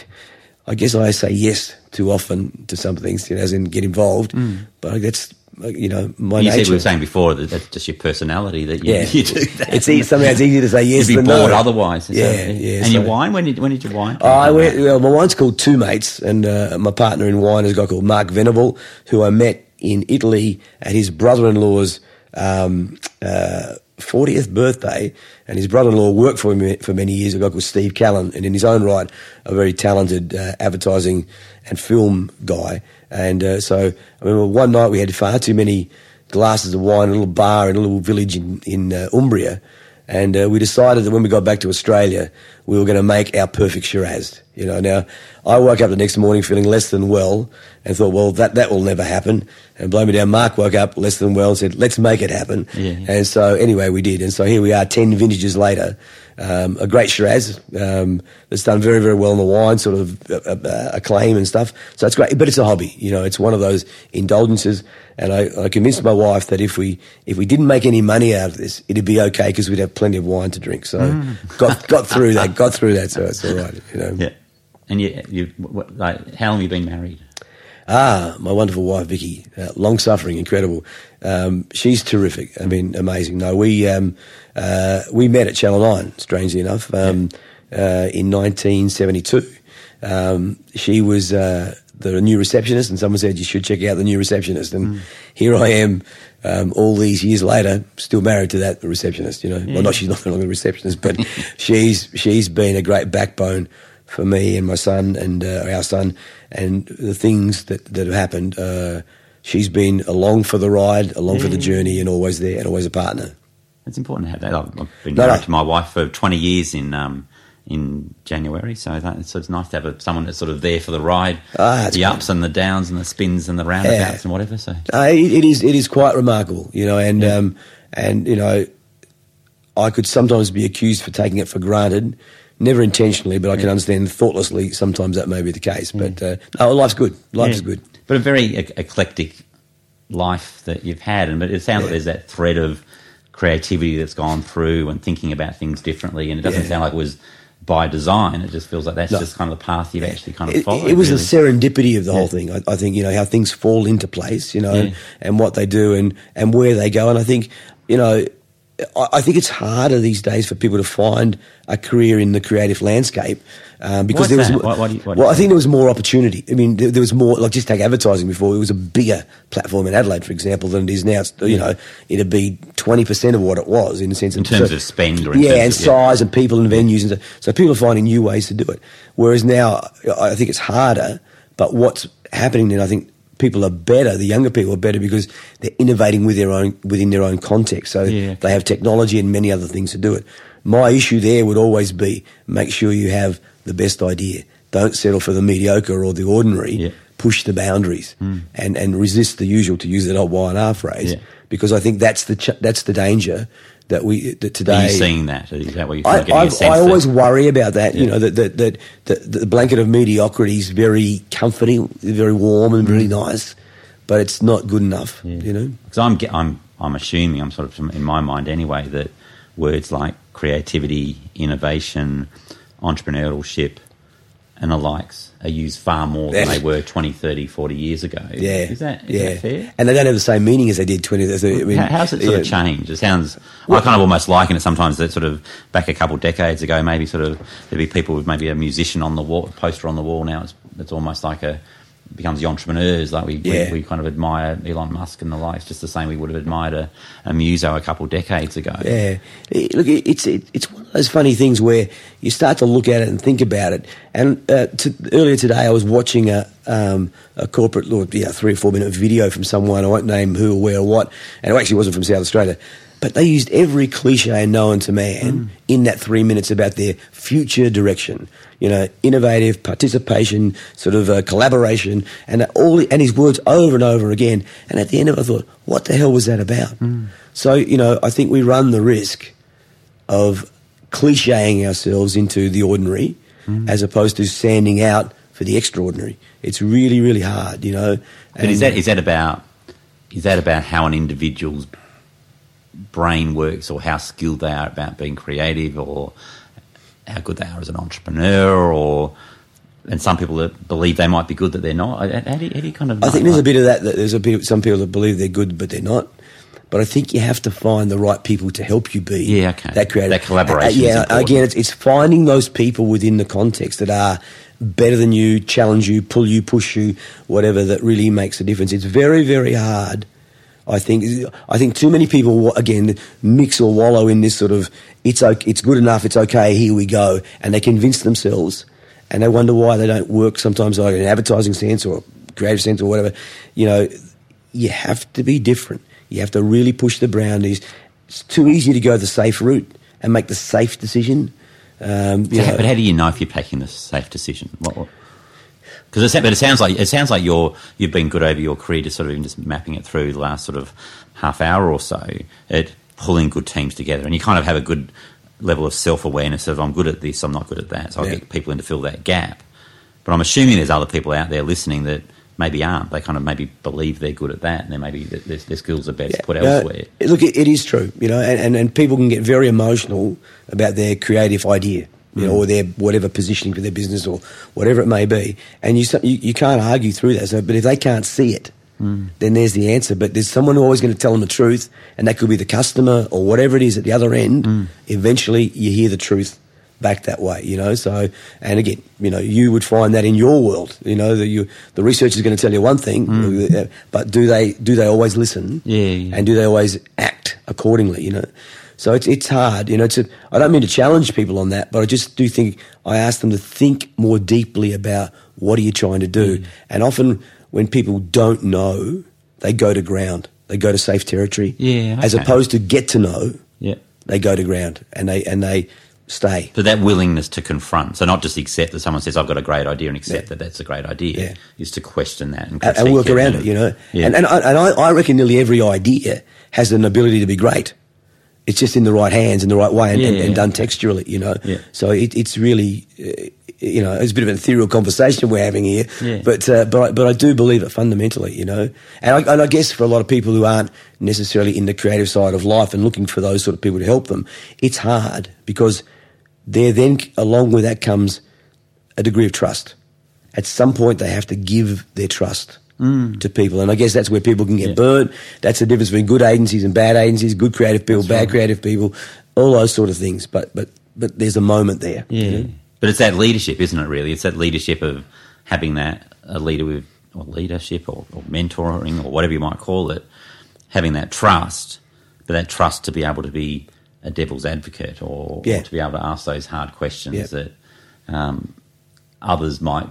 I guess I say yes too often to some things, you know, as in get involved. Mm. But that's you know my you nature. said we were saying before that that's just your personality that you, yeah. you do that. It's easy, somehow it's easy to say yes. You'd be bored no. otherwise. Yeah, that, yeah. And so, your wine? When did when did you wine? Oh, I went, well, my wine's called Two Mates, and uh, my partner in wine is a guy called Mark Venable, who I met in Italy at his brother-in-law's um, uh, 40th birthday, and his brother-in-law worked for him for many years. A guy called Steve Callan, and in his own right, a very talented uh, advertising and film guy. And uh, so, I remember one night we had far too many glasses of wine in a little bar in a little village in, in uh, Umbria, and uh, we decided that when we got back to Australia, we were going to make our perfect Shiraz. You know, now I woke up the next morning feeling less than well and thought, well, that, that will never happen. And blow me down, Mark woke up less than well and said, let's make it happen. Yeah, yeah. And so anyway, we did. And so here we are 10 vintages later. Um, a great Shiraz um, that's done very, very well in the wine, sort of uh, uh, acclaim and stuff. So it's great, but it's a hobby. You know, it's one of those indulgences. And I, I, convinced my wife that if we if we didn't make any money out of this, it'd be okay because we'd have plenty of wine to drink. So mm. got got through that, got through that. So it's all right. You know. Yeah. And you, you like, how long have you been married? Ah, my wonderful wife Vicky, uh, long suffering, incredible. Um, she's terrific. I mean, amazing. No, we um, uh, we met at Channel Nine, strangely enough, um, uh, in 1972. Um, she was uh, the new receptionist, and someone said you should check out the new receptionist. And mm. here I am, um, all these years later, still married to that receptionist. You know, yeah. well, not she's not no longer a receptionist, but she's she's been a great backbone for me and my son and uh, our son, and the things that that have happened. Uh, she's been along for the ride, along yeah. for the journey, and always there, and always a partner. It's important to have that. I've been married no, no. to my wife for 20 years in um, in January. So, that, so it's nice to have a, someone that's sort of there for the ride, ah, the ups and the downs and the spins and the roundabouts yeah. and whatever. So uh, it, it is it is quite remarkable, you know, and yeah. um, and you know, I could sometimes be accused for taking it for granted. Never intentionally, but I can understand thoughtlessly. Sometimes that may be the case. But uh, no, life's good. Life is good. But a very eclectic life that you've had, and but it sounds like there's that thread of creativity that's gone through and thinking about things differently. And it doesn't sound like it was by design. It just feels like that's no. just kind of the path you've actually kind of followed. It, it was really. the serendipity of the yeah. whole thing. I, I, think you know how things fall into place, you know, yeah. and what they do and and where they go. And I think you know. I, think it's harder these days for people to find a career in the creative landscape um, because What's there was. What, what you, well, I think there was more opportunity. I mean, there, there, was more. Like just take advertising before. It was a bigger platform in Adelaide, for example, than it is now. It's, you know, it'd be twenty percent of what it was in the sense in of terms so, of spend, or yeah, and of, size yeah. and people and venues, and so, so people are finding new ways to do it. Whereas now, I think it's harder. But what's happening then, I think people are better. The younger people are better because they're innovating with their own within their own context. So yeah. they have technology and many other things to do it. My issue there would always be make sure you have the best idea. Don't settle for the mediocre or the ordinary. Yeah. Push the boundaries mm. and, and resist the usual, to use that old Y and R phrase, yeah. because I think that's the ch- that's the danger that we that today. Are you seeing that? Is that what you're I, I, I always worry about that. Yeah. You know that that, that that the blanket of mediocrity is very comforting, very warm and really mm. nice, but it's not good enough. Yeah. You know, because I'm I'm I'm assuming I'm sort of in my mind anyway that words like creativity, innovation, entrepreneurship, and the likes are used far more than they were 20, 30, 40 years ago. Yeah. Is that, is yeah. that fair? And they don't have the same meaning as they did 20 I mean, How, How's it sort yeah. of changed? It sounds, well, I kind of almost liken it sometimes that sort of back a couple of decades ago, maybe sort of there'd be people with maybe a musician on the wall, poster on the wall. Now it's, it's almost like a, becomes the entrepreneurs. Like we, Yeah. we, we kind of admire Elon Musk and the likes, just the same we would have admired a, a muso a couple of decades ago. Yeah, look, it's it, it's one of those funny things where you start to look at it and think about it. And uh, to, earlier today, I was watching a um, a corporate, little, yeah, three or four minute video from someone. I won't name who or where or what, and it actually wasn't from South Australia. But they used every cliche known to man mm. in that three minutes about their future direction. You know, innovative participation, sort of uh, collaboration, and all. And his words over and over again. And at the end of it, I thought, what the hell was that about? Mm. So you know, I think we run the risk of clicheing ourselves into the ordinary, mm. as opposed to standing out for the extraordinary. It's really, really hard, you know. But is that is that about is that about how an individual's brain works, or how skilled they are about being creative, or how good they are as an entrepreneur, or and some people that believe they might be good that they're not. How do you, how do you kind of? I think there's a bit of that. that there's a bit, some people that believe they're good, but they're not. But I think you have to find the right people to help you be Yeah, okay. that creative. That collaboration uh, uh, is yeah, important. again, it's, it's finding those people within the context that are better than you, challenge you, pull you, push you, whatever that really makes a difference. It's very, very hard. I think I think too many people again mix or wallow in this sort of it's it's good enough, it's okay, here we go, and they convince themselves, and they wonder why they don't work sometimes like in an advertising sense or creative sense or whatever. You know, you have to be different. You have to really push the boundaries. It's too easy to go the safe route and make the safe decision. Um, So know, but how do you know if you're making the safe decision? Because it, but it sounds like it sounds like you're you've been good over your career, just sort of even just mapping it through the last sort of half hour or so at pulling good teams together, and you kind of have a good level of self awareness of I'm good at this, I'm not good at that, so I Yeah. get people in to fill that gap. But I'm assuming there's other people out there listening that maybe aren't. They kind of maybe believe they're good at that, and then maybe their, their skills are best put No, elsewhere. look, it, it is true, you know, and, and, and people can get very emotional about their creative idea, you Mm. know, or their whatever positioning for their business or whatever it may be, and you you, you can't argue through that. So, but if they can't see it, Mm. then there's the answer. But there's someone always going to tell them the truth, and that could be the customer or whatever it is at the other end. Mm. Eventually, you hear the truth back that way, you know. So, and again, you know, you would find that in your world, you know, that you the research is going to tell you one thing, uh, but do they do they always listen? Mm. Yeah, yeah. And do they always act accordingly? You know, so it's it's hard. You know, it's a, I don't mean to challenge people on that, but I just do think I ask them to think more deeply about what are you trying to do. Mm. And often when people don't know, they go to ground. They go to safe territory. Yeah, As opposed to get to know, Yeah. they go to ground and they and they stay. So that willingness to confront, so not just accept that someone says I've got a great idea and accept Yeah. that that's a great idea, Yeah. is to question that and, and, and work around it, and- you know. Yeah. And, and, I, and I, I reckon nearly every idea has an ability to be great. It's just in the right hands in the right way and, and, Yeah. and done texturally, you know. Yeah. So it, it's really, uh, you know, it's a bit of an ethereal conversation we're having here. Yeah. But uh, but I, but I do believe it fundamentally, you know. And I, and I guess for a lot of people who aren't necessarily in the creative side of life and looking for those sort of people to help them, it's hard because there then along with that comes a degree of trust. At some point, they have to give their trust to people, and I guess that's where people can get Mm. Yeah. burnt. That's the difference between good agencies and bad agencies, good creative people, bad creative people, all those sort of things. But but but there's a moment there. you Yeah. know? But it's that leadership, isn't it, really? It's that leadership of having that, a leader with, or leadership or, or mentoring or whatever you might call it, having that trust, but that trust to be able to be a devil's advocate or, Yeah. or to be able to ask those hard questions Yeah. that um, others might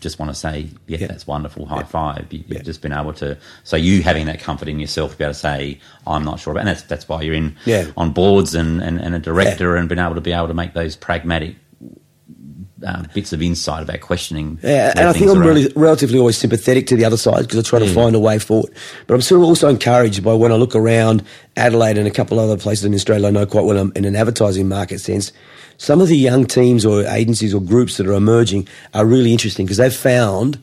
just want to say, yeah, Yeah. that's wonderful, high Yeah. five. You, you've Yeah. just been able to, so you having that comfort in yourself to be able to say, I'm not sure about, and that's, that's why you're in Yeah. on boards and, and, and a director and been able to be able to make those pragmatic uh, bits of insight about questioning. Yeah, and I think I'm really relatively always sympathetic to the other side because I try to Yeah. find a way forward. But I'm sort of also encouraged by when I look around Adelaide and a couple other places in Australia I know quite well um, in an advertising market sense. Some of the young teams or agencies or groups that are emerging are really interesting because they've found,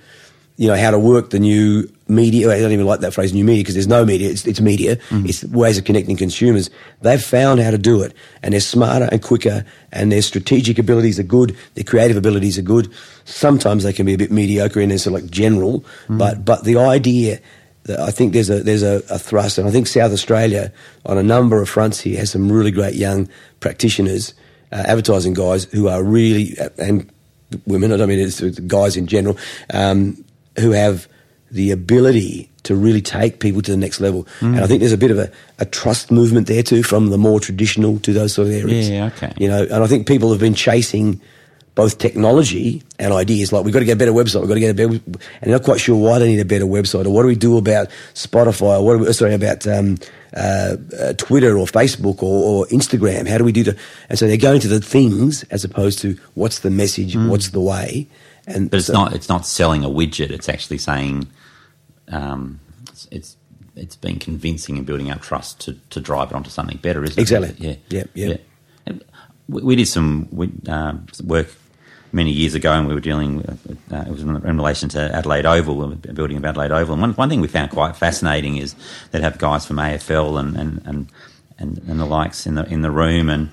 you know, how to work the new media. I don't even like that phrase, new media, because there's no media. It's, it's media. It's ways of connecting consumers. They've found how to do it, and they're smarter and quicker, and their strategic abilities are good. Their creative abilities are good. Sometimes they can be a bit mediocre in their sort of like general, but but the idea. that I think there's a there's a, a thrust, and I think South Australia on a number of fronts here has some really great young practitioners, uh, advertising guys who are really and women. I don't mean it's guys in general. Um, who have the ability to really take people to the next level. And I think there's a bit of a, a trust movement there too, from the more traditional to those sort of areas. Yeah, okay. You know, and I think people have been chasing both technology and ideas like we've got to get a better website, we've got to get a better, and they're not quite sure why they need a better website or what do we do about Spotify or what do we, sorry, about um, uh, uh, Twitter or Facebook or, or Instagram. How do we do the, and so they're going to the things as opposed to what's the message, what's the way. And But it's so- not it's not selling a widget. It's actually saying um, it's, it's it's being convincing and building up trust to, to drive it onto something better, isn't Exactly. it? Yeah, Yep, yep. And We, we did some we, um, work many years ago, and we were dealing. With, uh, it was in, in relation to Adelaide Oval, we were building of Adelaide Oval. And one, one thing we found quite fascinating is they'd have guys from AFL and and, and, and, and the likes in the in the room, and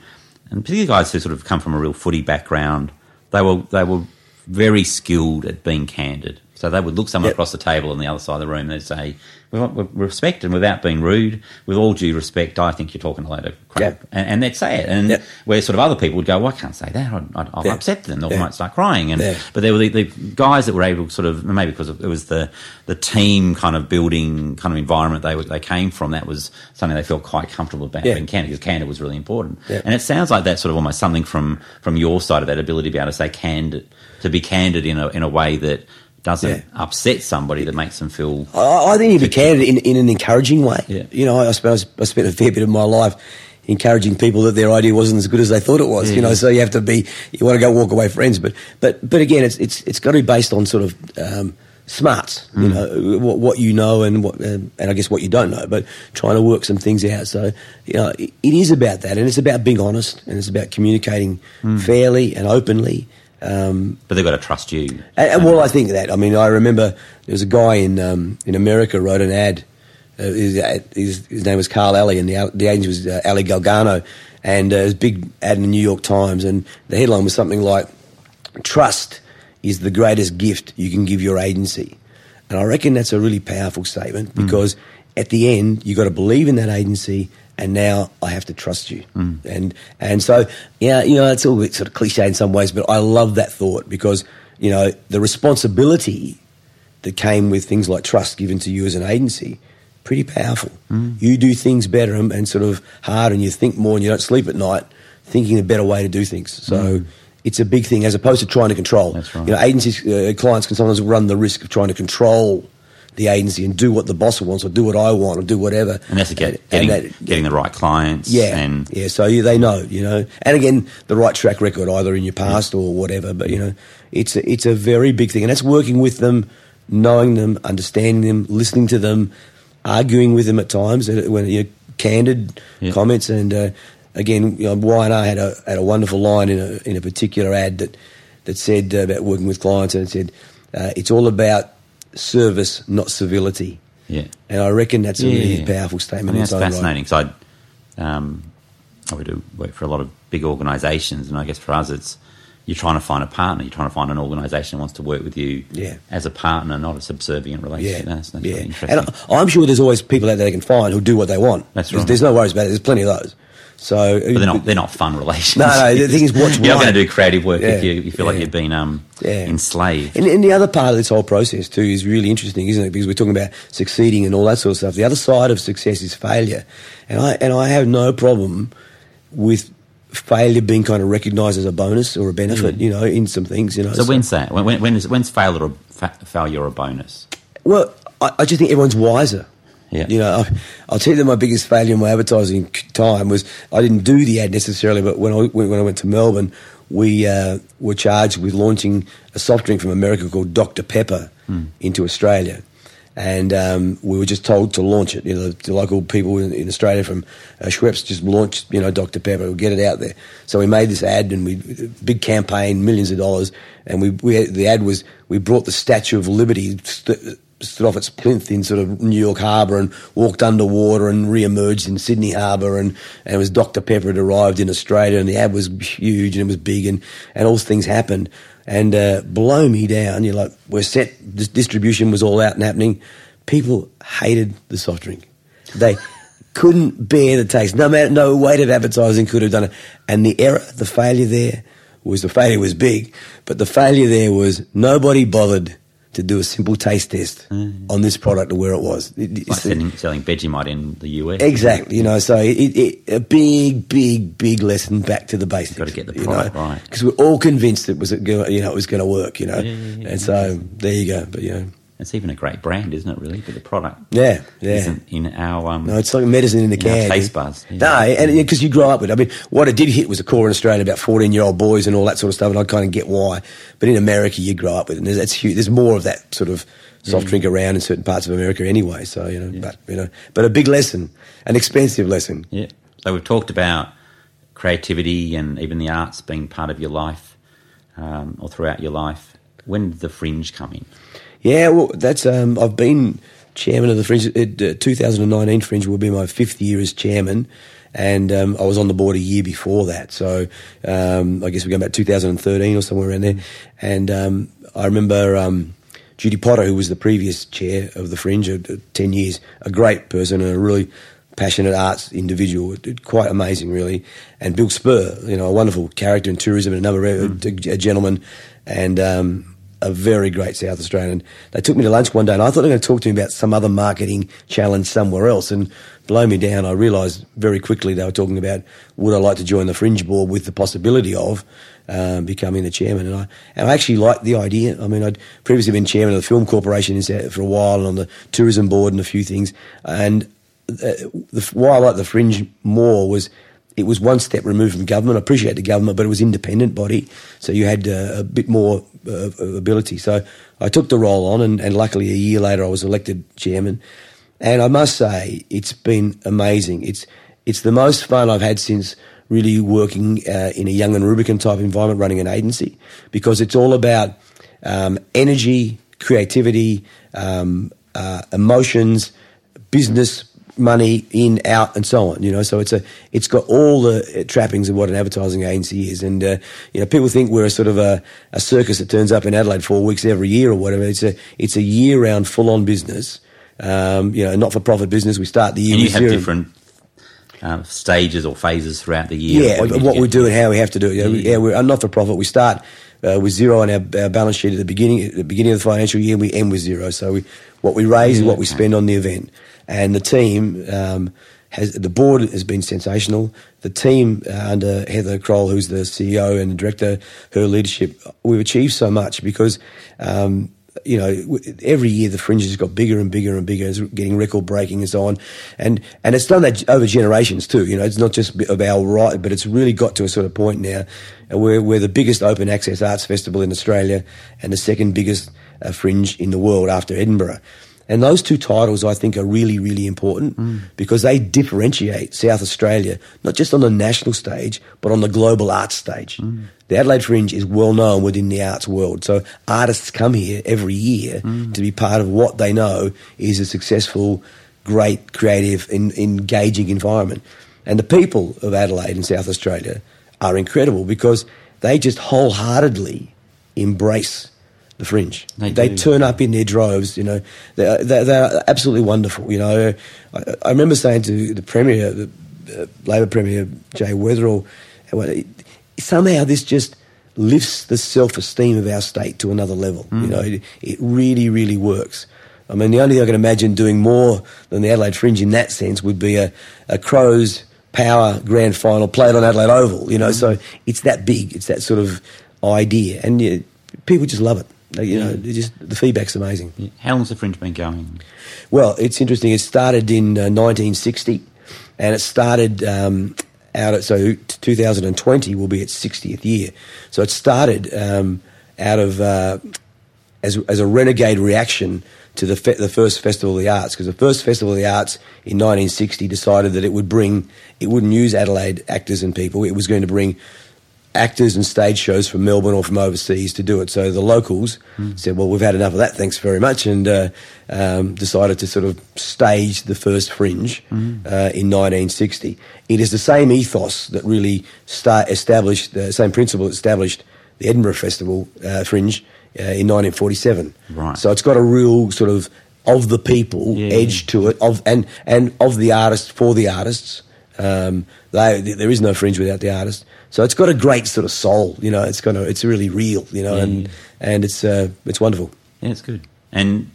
and particularly guys who sort of come from a real footy background. They were they were very skilled at being candid. So they would look someone Yep. across the table on the other side of the room and they'd say, with, respect and without being rude, with all due respect, I think you're talking a load of crap. Yep. And, and they'd say it. And Yep. where sort of other people would go, well, I can't say that. I'd, I'd, I'll Yeah. upset them. They Yeah. might start crying. And Yeah. But there were the, the guys that were able to sort of, maybe because it was the, the team kind of building kind of environment they, were, they came from, that was something they felt quite comfortable about Yeah. being candid, because candid was really important. And it sounds like that's sort of almost something from, from your side of that ability to be able to say candid, to be candid in a, in a way that doesn't Yeah. upset somebody, that makes them feel I, I think you'd be candid in, in an encouraging way. Yeah. You know, I suppose I spent a fair bit of my life encouraging people that their idea wasn't as good as they thought it was. You know, so you have to be, you want to go walk away friends, but but but again, it's it's it's got to be based on sort of. Um, smarts you know what, what you know and what um, and I guess what you don't know but trying to work some things out so you know it, it is about that and it's about being honest and it's about communicating fairly and openly um, but they've got to trust you. and, and well, I think that. I mean, I remember there was a guy in um, in America wrote an ad. Uh, his, his, his name was Carl Ally, and the, the agent was uh, Ally Gargano. And uh, it was a big ad in the New York Times, and the headline was something like, "Trust is the greatest gift you can give your agency." And I reckon that's a really powerful statement because at the end you've got to believe in that agency, and now I have to trust you. And and so yeah, you know, it's all a bit sort of cliche in some ways, but I love that thought because you know the responsibility that came with things like trust given to you as an agency, pretty powerful. You do things better and, and sort of hard, and you think more, and you don't sleep at night thinking a better way to do things. So. It's a big thing as opposed to trying to control. That's right. You know, agencies, uh, clients can sometimes run the risk of trying to control the agency and do what the boss wants or do what I want or do whatever. And that's get, getting, and that- getting the right clients. yeah, And yeah. So you, they know, you know, and again, the right track record either in your past or whatever. But you know, it's a, it's a very big thing, and that's working with them, knowing them, understanding them, listening to them, arguing with them at times uh, when you're candid Yeah. comments. And uh, again, you know, Y&R had a had a wonderful line in a in a particular ad that that said about working with clients, and it said uh, it's all about service, not civility. yeah. And I reckon that's a Yeah, really yeah. powerful statement. think in that's its own right. fascinating. So I, um, I would do work for a lot of big organisations, and I guess for us, it's you're trying to find a partner. You're trying to find an organisation that wants to work with you Yeah. as a partner, not a subservient relationship. That's, that's yeah. really. And I, I'm sure there's always people out there they can find who do what they want. That's There's- right. There's, no worries about it. There's plenty of those. So, but they're not, they're not fun relationships. No, no, the thing is what's You're not going to do creative work if you, you feel like you've been um, Yeah. enslaved. And, and the other part of this whole process too is really interesting, isn't it? Because we're talking about succeeding and all that sort of stuff. The other side of success is failure, and I and I have no problem with failure being kind of recognised as a bonus or a benefit. You know, in some things. You know. so when's that? When, when, when is, when's failure, a, fa- failure a bonus? Well, I, I just think everyone's wiser. Yeah. You know, I, I'll tell you that my biggest failure in my advertising time was I didn't do the ad necessarily, but when I when I went to Melbourne, we uh, were charged with launching a soft drink from America called Dr Pepper into Australia. And um, we were just told to launch it. You know, the local people in, in Australia from uh, Schweppes just launched, you know, Dr Pepper. We'll get it out there. So we made this ad, and we big campaign, millions of dollars. And we, we the ad was we brought the Statue of Liberty st- stood off its plinth in sort of New York Harbour and walked underwater and re-emerged in Sydney Harbour and, and it was Dr Pepper had arrived in Australia and the ad was huge and it was big and, and all things happened. And uh, blow me down you're like we're set this distribution was all out and happening. People hated the soft drink. They couldn't bear the taste. No matter no weight of advertising could have done it. And the error the failure there was the failure was big but the failure there was nobody bothered to do a simple taste test mm. on this product to where it was. It- Like selling, selling Vegemite in the US. Exactly, you know. So it, it, a big, big, big lesson back to the basics. Gotta get the you product know? right. because we're all convinced it was, you know, it was going to work, you know. Yeah, yeah, yeah, and so there you go. But you know, It's even a great brand, isn't it? Really, but the product yeah, yeah. isn't in our. Um, No, it's like medicine in the can. taste buds, yeah. No, and because you grow up with it. I mean, what it did hit was a core in Australia about 14 year old boys and all that sort of stuff, and I kind of get why. But in America, you grow up with it. And there's, that's huge. There's more of that sort of soft drink around in certain parts of America anyway. So, you know, but, you know, but a big lesson, an expensive lesson. Yeah. So we've talked about creativity and even the arts being part of your life um, or throughout your life. When did the fringe come in? Yeah, well, that's um, I've been chairman of the Fringe. Uh, 2019 Fringe will be my fifth year as chairman, and um, I was on the board a year before that. So um, I guess we're going back 2013 or somewhere around there. And um, I remember um, Judy Potter, who was the previous chair of the Fringe, uh, 10 years, a great person and a really passionate arts individual, quite amazing, really. And Bill Spurr, you know, a wonderful character in tourism and another a, a gentleman, and um, a very great South Australian. They took me to lunch one day, and I thought they were going to talk to me about some other marketing challenge somewhere else. And blow me down, I realised very quickly they were talking about would I like to join the Fringe board with the possibility of um, becoming the chairman. And I, and I actually liked the idea. I mean, I'd previously been chairman of the Film Corporation for a while and on the tourism board and a few things. And uh, the, why I liked the Fringe more was it was one step removed from government. I appreciate the government, but it was independent body, so you had uh, a bit more uh, ability. So I took the role on, and, and luckily a year later I was elected chairman. And I must say, it's been amazing. It's it's the most fun I've had since really working uh, in a young and Rubicam type environment, running an agency, because it's all about um, energy, creativity, um, uh, emotions, business money in, out, and so on. You know, so it's a it's got all the trappings of what an advertising agency is. And uh, you know, people think we're a sort of a, a circus that turns up in Adelaide four weeks every year or whatever. It's a it's a year round full on business. Um, you know, not for profit business. We start the year And you have different uh, stages or phases throughout the year. yeah, what, to we do and how we have to do it. You know, we- yeah, we're not for profit. We start uh, with zero on our, our balance sheet at the beginning, at the beginning of the financial year, and we end with zero. So we, what we raise is what we spend on the event, and the team. Um, has, the board has been sensational. The team uh, under Heather Croall, who's the CEO and director, her leadership, we've achieved so much because um, you know, every year the fringe has got bigger and bigger and bigger. It's getting record breaking and so on, and and it's done that over generations too. You know, it's not just of our right, but it's really got to a sort of point now where we're the biggest open access arts festival in Australia and the second biggest uh, fringe in the world after Edinburgh. And those two titles, I think, are really, really important mm. because they differentiate South Australia, not just on the national stage, but on the global arts stage. Mm. The Adelaide Fringe is well known within the arts world. So artists come here every year mm. to be part of what they know is a successful, great, creative, en- engaging environment. And the people of Adelaide and South Australia are incredible because they just wholeheartedly embrace the fringe. They they turn up in their droves. You know, they're, they're, they're absolutely wonderful. You know, I, I remember saying to the premier, the uh, Labor Premier Jay Weatherill, somehow this just lifts the self-esteem of our state to another level. You know, it, it really, really works. I mean, the only thing I can imagine doing more than the Adelaide Fringe in that sense would be a, a Crows Power Grand Final played on Adelaide Oval. You know, so it's that big. It's that sort of idea, and yeah, people just love it. They- You know, just the feedback's amazing. Yeah. How long's the fringe been going? Well, it's interesting. It started in uh, 1960, and it started um, out at so 2020 will be its 60th year. So it started um, out of uh, as as a renegade reaction to the fe- the first Festival of the Arts because the first Festival of the Arts in 1960 decided that it would bring it wouldn't use Adelaide actors and people. It was going to bring actors and stage shows from Melbourne or from overseas to do it. So the locals said, "Well, we've had enough of that. Thanks very much," and uh, um, decided to sort of stage the first Fringe uh, in 1960. It is the same ethos that really start established the same principle that established the Edinburgh Festival uh, Fringe uh, in 1947. Right. So it's got a real sort of of the people Yeah. edge to it, of and and of the artists for the artists. Um, they, there is no fringe without the artist. So it's got a great sort of soul, you know. It's got a, it's really real, you know, and and it's uh, it's wonderful. Yeah, it's good. And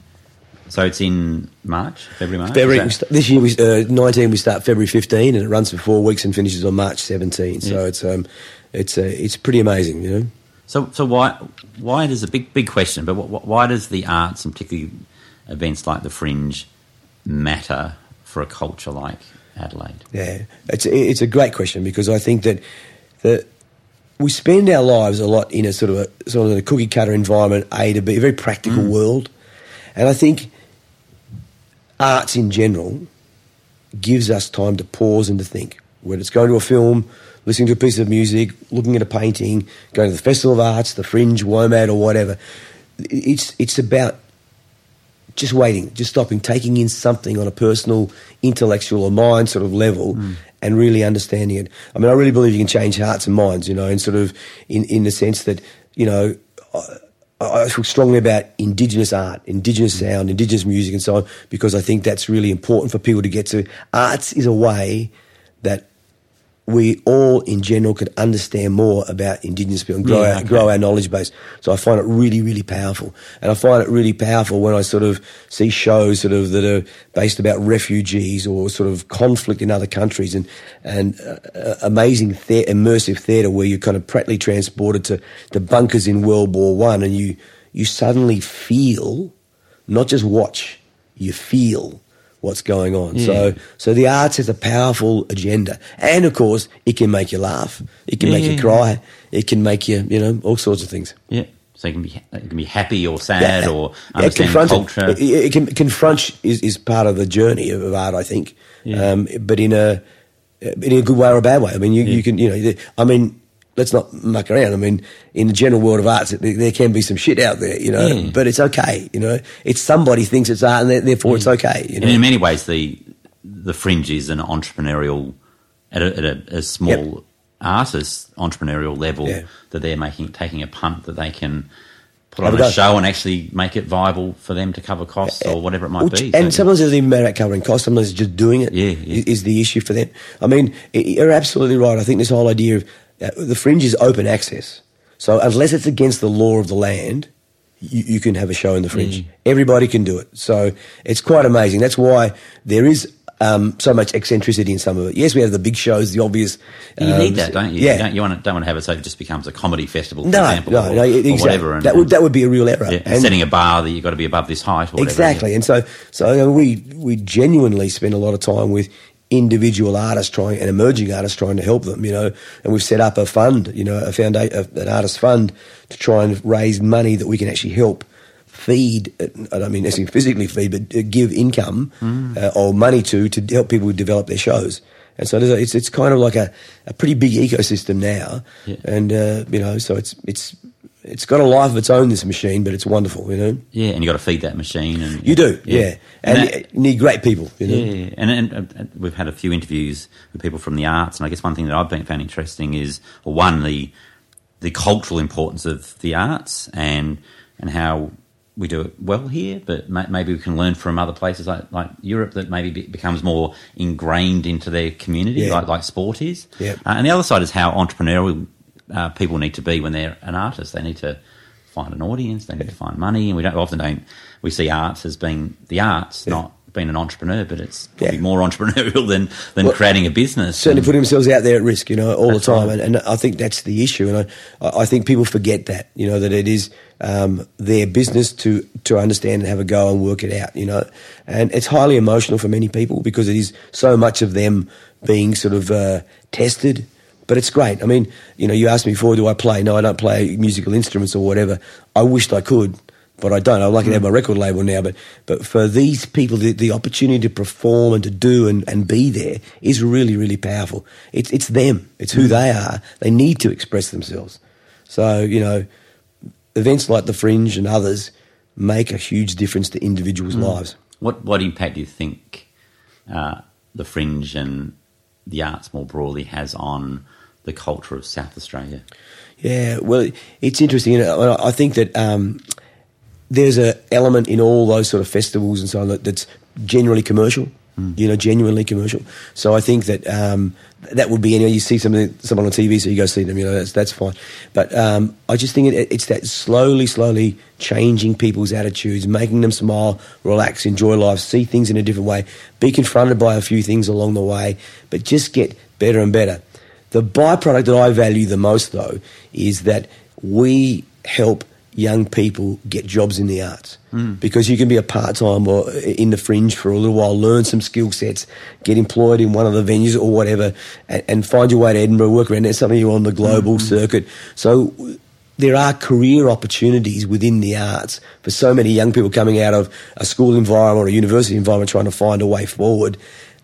so it's in March, February, March. February, st- this year, we, uh, 19, we start February 15, and it runs for four weeks and finishes on March 17. So it's um, it's uh, it's pretty amazing, you know. So, so why why does a big big question? But wh- wh- why does the arts and particularly events like the Fringe matter for a culture like Adelaide? Yeah, it's it's a great question because I think that that we spend our lives a lot in a sort of a sort of a cookie cutter environment, A to B, a very practical mm. world, and I think arts in general gives us time to pause and to think. Whether it's going to a film, listening to a piece of music, looking at a painting, going to the Festival of Arts, the Fringe, WOMAD, or whatever, it's it's about just waiting, just stopping, taking in something on a personal, intellectual, or mind sort of level, mm. And really understanding it. I mean, I really believe you can change hearts and minds, you know, and sort of in in the sense that you know. I, I feel strongly about Indigenous art, Indigenous sound, Indigenous music, and so on, because I think that's really important for people to get to. Arts is a way that we all in general could understand more about Indigenous people and grow, Yeah, our, okay. grow our knowledge base. So I find it really, really powerful. And I find it really powerful when I sort of see shows sort of that are based about refugees or sort of conflict in other countries and, and uh, uh, amazing the- immersive theatre where you're kind of practically transported to, the bunkers in World War One and you, you suddenly feel, not just watch, you feel what's going on. So, so the arts has a powerful agenda, and of course, it can make you laugh, it can Yeah, make yeah, you yeah. cry, it can make you, you know, all sorts of things. Yeah. So it can be you can be happy or sad Yeah, or yeah, understand confront culture. It, it, it can, confront is, is part of the journey of, art, I think, Yeah. um, but in a in a good way or a bad way. I mean, you, Yeah. you can, you know, I mean. Let's not muck around. I mean, in the general world of arts, there, there can be some shit out there, you know. Yeah. But it's okay, you know. It's somebody thinks it's art, and there- therefore it's hmm. okay, you and in many ways, the the Fringe is an entrepreneurial at a, at a, a small artist entrepreneurial level Yeah. that they're making taking a punt that they can put Have on a a show and actually make it viable for them to cover costs or whatever it might Which- be. And So- sometimes it doesn't even matter about covering costs. Sometimes it's just doing it Yeah, yeah. is- is the issue for them. I mean, you're absolutely right. I think this whole idea of the fringe is open access. So unless it's against the law of the land, you, you can have a show in the fringe. Everybody can do it. So it's quite amazing. That's why there is um, so much eccentricity in some of it. Yes, we have the big shows, the obvious. you um, need that, don't you? Yeah. You don't, you want to, don't want to have it so it just becomes a comedy festival, for no, example, no, or, no, exactly. whatever. And, that would that would be a real error. yeah, And- setting a bar that you've got to be above this height. Or whatever, Exactly, and so so you we we genuinely spend a lot of time with individual artists trying and emerging artists trying to help them. You know, and we've set up a fund, you know, a foundation, an artist fund to try and raise money that we can actually help feed. I don't mean necessarily physically feed, but uh, give income uh, or money to to help people develop their shows. And so a, it's it's kind of like a, a pretty big ecosystem now, Yeah. and uh, you know, so it's it's it's got a life of its own. This machine, but it's wonderful. You know. Yeah, and you got to feed that machine. And You do, yeah. And And, that- you need great people, you know. Yeah, and, and, and we've had a few interviews with people from the arts, and I guess one thing that I've been found interesting is, well, one the the cultural importance of the arts and and how we do it well here, but ma- maybe we can learn from other places like, like Europe that maybe be, becomes more ingrained into their community, Yeah. like like sport is. Yeah. Uh, and the other side is how entrepreneurial uh, people need to be when they're an artist. They need to find an audience, they need to find money, and we don't often don't we see arts as being the arts, not being an entrepreneur, but it's probably Yeah. more entrepreneurial than than Well, creating a business. Certainly And- putting themselves out there at risk, you know, all the time. right. And, and I think that's the issue. And I, I think people forget that, you know, that it is um, their business to, to understand and have a go and work it out, you know. And it's highly emotional for many people because it is so much of them being sort of uh, tested. But it's great. I mean, you know, you asked me before, do I play? No, I don't play musical instruments or whatever. I wished I could, but I don't. I'm lucky to have mm. my record label now. But but for these people, the, the opportunity to perform and to do and, and be there is really, really powerful. It's it's them. It's who mm. they are. They need to express themselves. So you know, events like the Fringe and others make a huge difference to individuals' mm. lives. What what impact do you think uh, the fringe and the arts more broadly has on the culture of South Australia? Yeah, well, it's interesting. You know, I think that um, there's an element in all those sort of festivals and so on that, that's generally commercial. you know, genuinely commercial. So I think that um, that would be, you know, you see something, someone on TV, so you go see them, you know, that's, that's fine. But um, I just think it, it's that slowly, slowly changing people's attitudes, making them smile, relax, enjoy life, see things in a different way, be confronted by a few things along the way, but just get better and better. The byproduct that I value the most, though, is that we help young people get jobs in the arts. Mm. because you can be a part-time or in the fringe for a little while learn some skill sets get employed in one of the venues or whatever and, and find your way to edinburgh work around there. Something you're on the global mm-hmm. circuit. So there are career opportunities within the arts for so many young people coming out of a school environment or a university environment trying to find a way forward.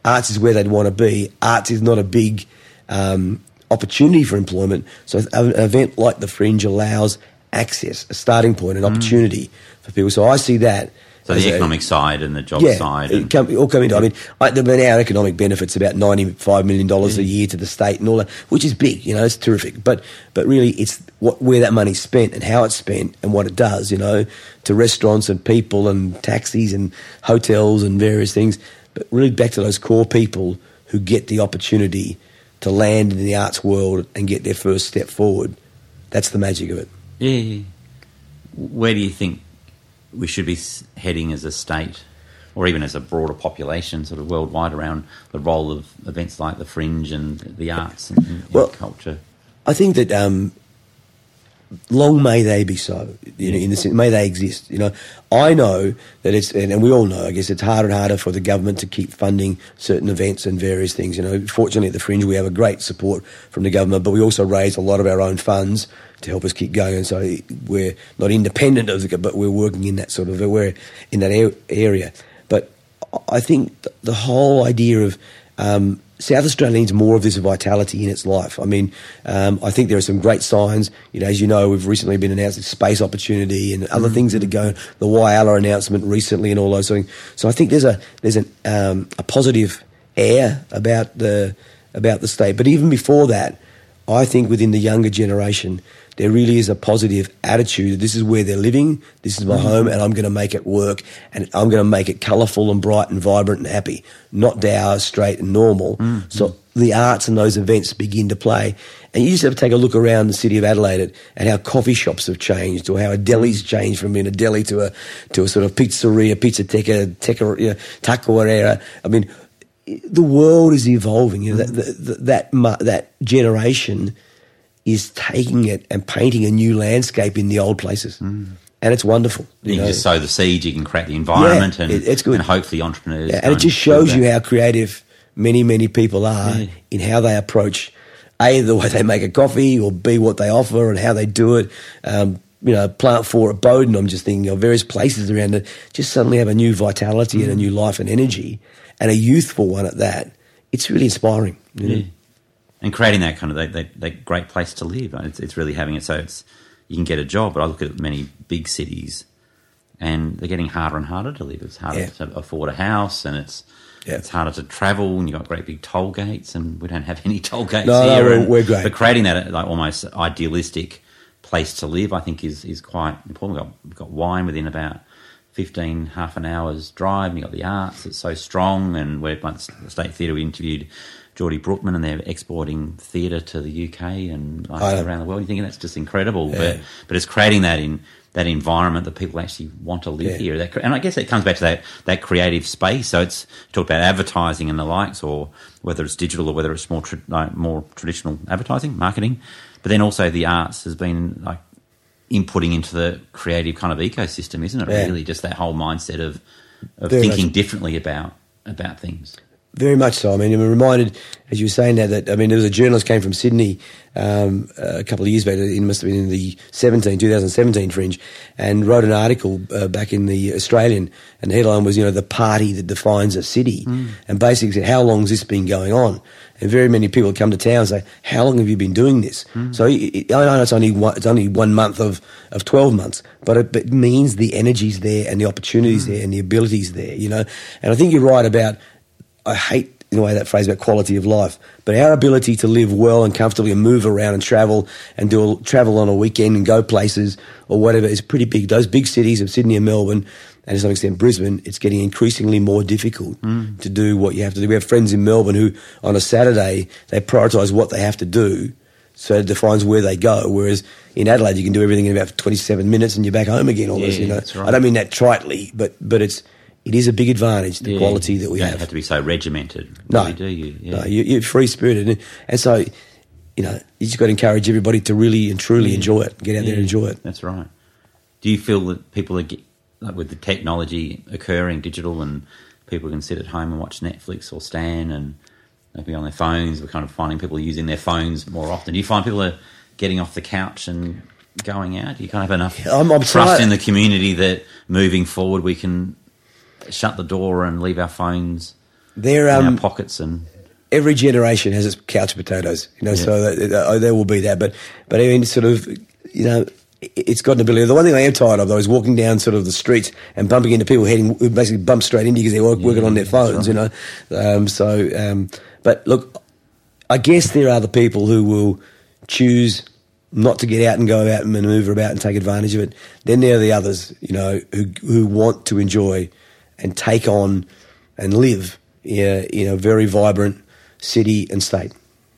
Arts is where they'd want to be. Arts is not a big um, opportunity for employment so an event like the fringe allows access, a starting point, an mm. opportunity for people. So I see that. So the economic a, side and the job yeah, side. It come, all come into. I mean, I, the, our economic benefits about ninety-five million dollars yeah. a year to the state and all that, which is big. You know, it's terrific. But but really, it's what where that money's spent and how it's spent and what it does. You know, to restaurants and people and taxis and hotels and various things. But really, back to those core people who get the opportunity to land in the arts world and get their first step forward. That's the magic of it. Yeah. Where do you think we should be heading as a state, or even as a broader population, sort of worldwide, around the role of events like the Fringe and the arts and, and well, culture? I think that um, long may they be so. You know, in the sense, may they exist. You know, I know that it's, and we all know. I guess it's harder and harder for the government to keep funding certain events and various things. You know, fortunately at the Fringe we have a great support from the government, but we also raise a lot of our own funds to help us keep going. And so we're not independent of the, but we're working in that sort of we're in that area. But I think the whole idea of um, South Australia needs more of this vitality in its life. I mean, um, I think there are some great signs. You know, as you know, we've recently been announced space opportunity and other mm-hmm. things that are going. The Whyalla announcement recently and all those things. So I think there's a there's an, um, a positive air about the about the state. But even before that, I think within the younger generation, there really is a positive attitude. This is where they're living. This is my mm-hmm. home, and I'm going to make it work, and I'm going to make it colourful and bright and vibrant and happy, not dour, straight, and normal. Mm-hmm. So the arts and those events begin to play. And you just have to take a look around the city of Adelaide at, how coffee shops have changed, or how a deli's changed from being a deli to a to a sort of pizzeria, pizza teca, teca, you know, taqueria. I mean, the world is evolving. You know, that, that that that generation is taking it and painting a new landscape in the old places. Mm. And it's wonderful. You, you can just sow the seed, you can create the environment, yeah, and, it's good. and hopefully entrepreneurs. Yeah, and it just shows you how creative many, many people are yeah. in how they approach A, the way they make a coffee, or B, what they offer and how they do it. Um, you know, Plant 4 at Bowden, I'm just thinking of various places around it, just suddenly have a new vitality mm. and a new life and energy, and a youthful one at that. It's really inspiring. You know? And creating that kind of that, that, that, great place to live. It's, it's really having it so it's you can get a job. But I look at many big cities, and they're getting harder and harder to live. It's harder yeah. to afford a house, and it's yeah. it's harder to travel. And you've got great big toll gates, and we don't have any toll gates no, here. No, we're, we're great. But creating that like almost idealistic place to live, I think, is is quite important. We've got, we've got wine within about 15, half an hour's drive. And you've got the arts, it's so strong. And we're once the State Theatre, we interviewed Geordie Brookman and they're exporting theatre to the UK and like, oh. around the world. You're thinking that's just incredible, yeah. but but it's creating that in that environment that people actually want to live yeah. here. That, and I guess it comes back to that that creative space. So it's talk about advertising and the likes, or whether it's digital or whether it's more tra- like more traditional advertising, marketing. But then also the arts has been like inputting into the creative kind of ecosystem, isn't it? Yeah. Really, just that whole mindset of of thinking differently about about things. Very much so. I mean, I'm reminded, as you were saying that, that I mean, there was a journalist came from Sydney um, a couple of years back. It must have been in the 17, 2017 Fringe, and wrote an article uh, back in the Australian, and the headline was, you know, the party that defines a city, mm. and basically said, how long has this been going on? And very many people come to town and say, how long have you been doing this? Mm. So it, I know it's only one, it's only one month of, of 12 months, but it, it means the energy's there and the opportunities mm. there and the abilities there, you know. And I think you're right about I hate in a way that phrase about quality of life. But our ability to live well and comfortably and move around and travel and do a, travel on a weekend and go places or whatever is pretty big. Those big cities of Sydney and Melbourne and to some extent Brisbane, it's getting increasingly more difficult Mm. to do what you have to do. We have friends in Melbourne who, on a Saturday, they prioritise what they have to do, so it defines where they go. Whereas in Adelaide, you can do everything in about 27 minutes and you're back home again. All Yeah, you know. right. I don't mean that tritely, but but it's it is a big advantage the Yeah. quality that we have. you don't have. to be so regimented. No, really, do you? Yeah. no, you, you're free spirited, and, so you know you just got to encourage everybody to really and truly enjoy it. Get out there and enjoy it. That's right. Do you feel that people are like with the technology occurring, digital, and people can sit at home and watch Netflix or Stan and maybe on their phones? We're kind of finding people using their phones more often. Do you find people are getting off the couch and going out? Do you kind of have enough I'm- I'm trust trying- in the community that moving forward we can shut the door and leave our phones There, in um, our pockets and every generation has its couch potatoes, you know. So that, oh, there will be that, but but I mean, sort of, you know, it- it's got an ability. The one thing I am tired of though is walking down sort of the streets and bumping into people heading who basically bump straight into you because they're work, working on their phones, you know. Um, so, um, but look, I guess there are the people who will choose not to get out and go out and manoeuvre about and take advantage of it. Then there are the others, you know, who who want to enjoy and take on and live in a, in a very vibrant city and state.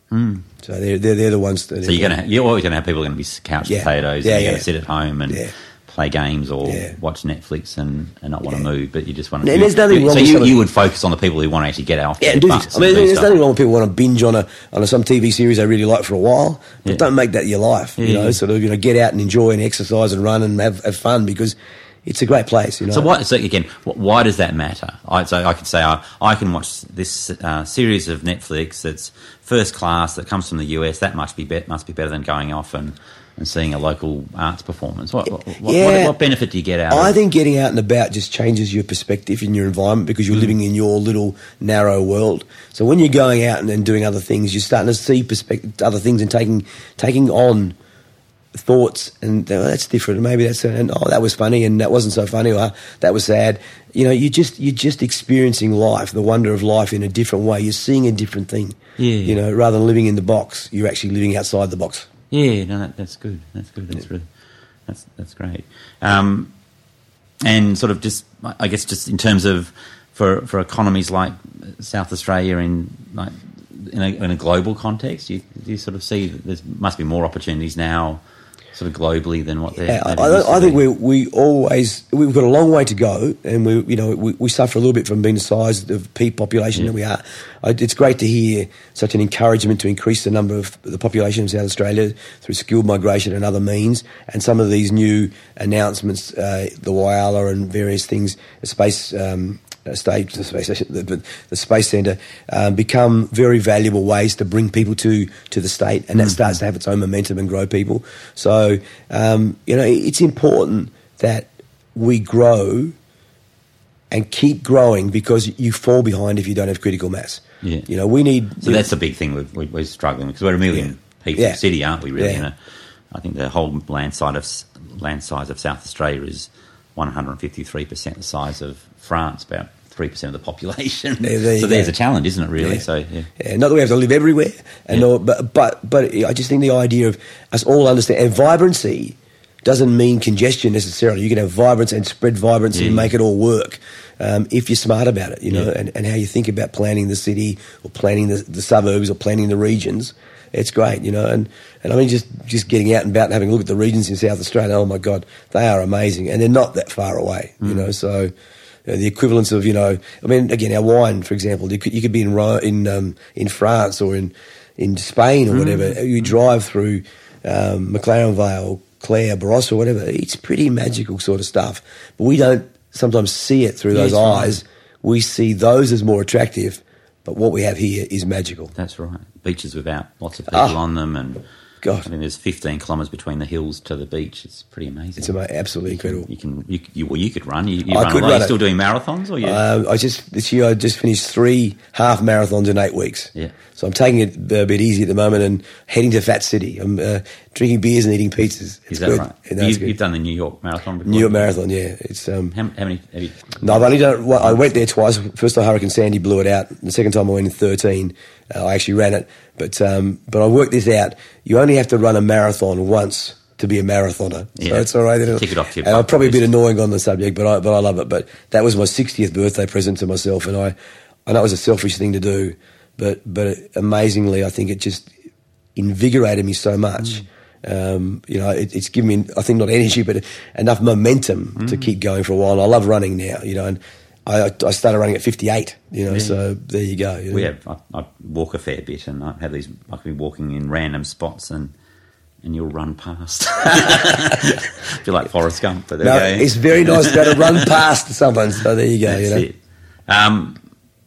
Hmm. So they're, they're they're the ones that. So you're gonna you're always gonna have people going to be couch Yeah. potatoes. Yeah, and you're yeah. going to sit at home and Yeah. play games or watch Netflix and, and not want to move, but you just want And to. there's nothing you, wrong So you, you would focus on the people who want to actually get off. Yeah, and do this. I mean, there's stuff. nothing wrong with people want to binge on a on a, some TV series they really like for a while, but don't make that your life. You know, sort of you know get out and enjoy and exercise and run and have, have fun because it's a great place. You know. So why? So again, why does that matter? I, so I could say I, I can watch this uh, series of Netflix that's first class that comes from the US. That must be, be must be better than going off and, and seeing a local arts performance. What, what, what, Yeah. what benefit do you get out? Of it? I think getting out and about just changes your perspective in your environment because Mm. you're living in your little narrow world. So when you're going out and then doing other things, you're starting to see perspective, other things and taking taking on thoughts and oh, that's different. Maybe that's and oh that was funny and that wasn't so funny or that was sad. You know, you just you're just experiencing life, the wonder of life in a different way. You're seeing a different thing. Yeah. You know, rather than living in the box, you're actually living outside the box. Yeah, no, that, that's good. That's good. That's really, that's that's great. Um, and sort of just, I guess, just in terms of for for economies like South Australia in like in a, in a global context, you you sort of see that there must be more opportunities now, sort of globally than what there. Yeah, I, maybe used to I, think we we always we've got a long way to go, and we you know we, we suffer a little bit from being the size of peak population that we are. I, it's great to hear such an encouragement to increase the number of the population of South Australia through skilled migration and other means, and some of these new announcements, uh, the Whyalla and various things, space. Um, stage, the space station, the, the, space centre, um, become very valuable ways to bring people to to the state, and that starts to have its own momentum and grow people. So, um, you know, it's important that we grow and keep growing because you fall behind if you don't have critical mass. Yeah. You know, we need. So that's the big thing we're, we're, we're struggling because we're a million Yeah. people Yeah. city, aren't we? Really, Yeah. You know, I think the whole land side of land size of South Australia is 153 percent the size of France, about three percent of the population. There- there so there's go. a challenge, isn't it? Really? Yeah. So yeah. Yeah, not that we have to live everywhere, and Yeah. all, but but but I just think the idea of us all understand and vibrancy doesn't mean congestion necessarily. You can have vibrance and spread vibrancy and make it all work um, if you're smart about it, you know, and, and how you think about planning the city or planning the, the suburbs or planning the regions. It's great, you know, and, and I mean just just getting out and about and having a look at the regions in South Australia. Oh my God, they are amazing, and they're not that far away, you know. So you know, the equivalence of you know, I mean, again, our wine, for example, you could, you could be in Ro- in um, in France or in in Spain or whatever. You drive through um, McLaren Vale, Clare, Barossa, or whatever. It's pretty magical sort of stuff, but we don't sometimes see it through Yes, those right. eyes. We see those as more attractive, but what we have here is magical. That's right. Beaches without lots of people Ah. on them and God. I mean, there's 15 kilometres between the hills to the beach. It's pretty amazing. It's ama- absolutely incredible. You can, you, you, well, you could run. You, you I run could run you it. still doing marathons, or you? Um, I just this year I just finished three half marathons in eight weeks. Yeah. So I'm taking it a bit easy at the moment and heading to Fat City. I'm uh, drinking beers and eating pizzas. It's Is that good. right? No, you, you've done the New York Marathon before. New York Marathon. Yeah, it's um, How, how many? Have you, No, I've only done it. Well, I went there twice. First time Hurricane Sandy blew it out. The second time I went in 13. Uh, I actually ran it, but um, but I worked this out. You only have to run a marathon once to be a marathoner. Yeah. So it's all right. Tick it off your And I'm probably a bit annoying on the subject, but I but I love it. But that was my 60th birthday present to myself, and I I know it was a selfish thing to do, but but amazingly, I think it just invigorated me so much. Um, you know, it, it's given me, I think, not energy, but enough momentum Mm. to keep going for a while. And I love running now, you know, and I, I started running at 58, you know, so there you go. You know. we have. I, I walk a fair bit, and I have these. I can be walking in random spots, and and you'll run past. feel like Forrest Gump, but there No, you go. it's very nice to be able to run past someone, so there you go, That's you know. it. Um,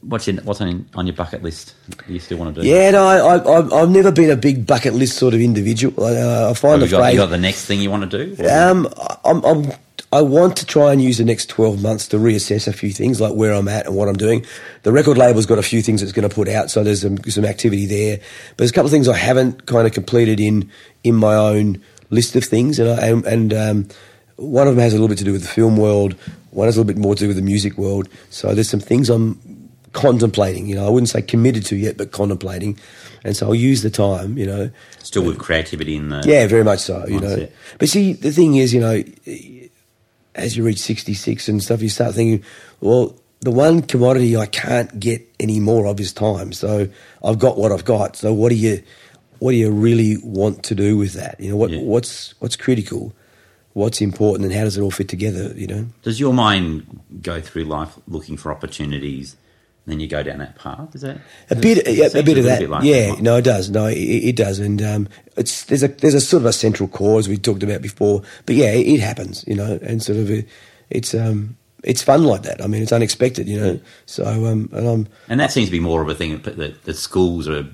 what's your, what's on, on your bucket list? that You still want to do? Yeah, no, I, I, I've never been a big bucket list sort of individual. I, uh, I find Have the you got, phrase. you got the next thing you want to do? Um, I'm, I'm, I want to try and use the next 12 months to reassess a few things, like where I'm at and what I'm doing. The record label's got a few things it's going to put out, so there's some, some activity there. But there's a couple of things I haven't kind of completed in in my own list of things, and I, and, and um, one of them has a little bit to do with the film world. One has a little bit more to do with the music world. So there's some things I'm contemplating. You know, I wouldn't say committed to yet, but contemplating. And so I'll use the time. You know, Still with creativity in the. yeah, very much so. You know, but see, the thing is, you know, as you reach sixty six and stuff, you start thinking, well, the one commodity I can't get any more of is time. So I've got what I've got. So what do you, what do you really want to do with that? You know, what Yeah. what's what's critical, what's important, and how does it all fit together? You know. Does your mind go through life looking for opportunities, then you go down that path? Is that A bit, it yeah, a bit of that. bit like yeah, that. no, it does. No, it, it does, and um, it's there's a there's a sort of a central core as we talked about before. But yeah, it, it happens, you know, and sort of it, it's um it's fun like that. I mean, it's unexpected, you know. So um, and I'm And that seems to be more of a thing that, that, that schools are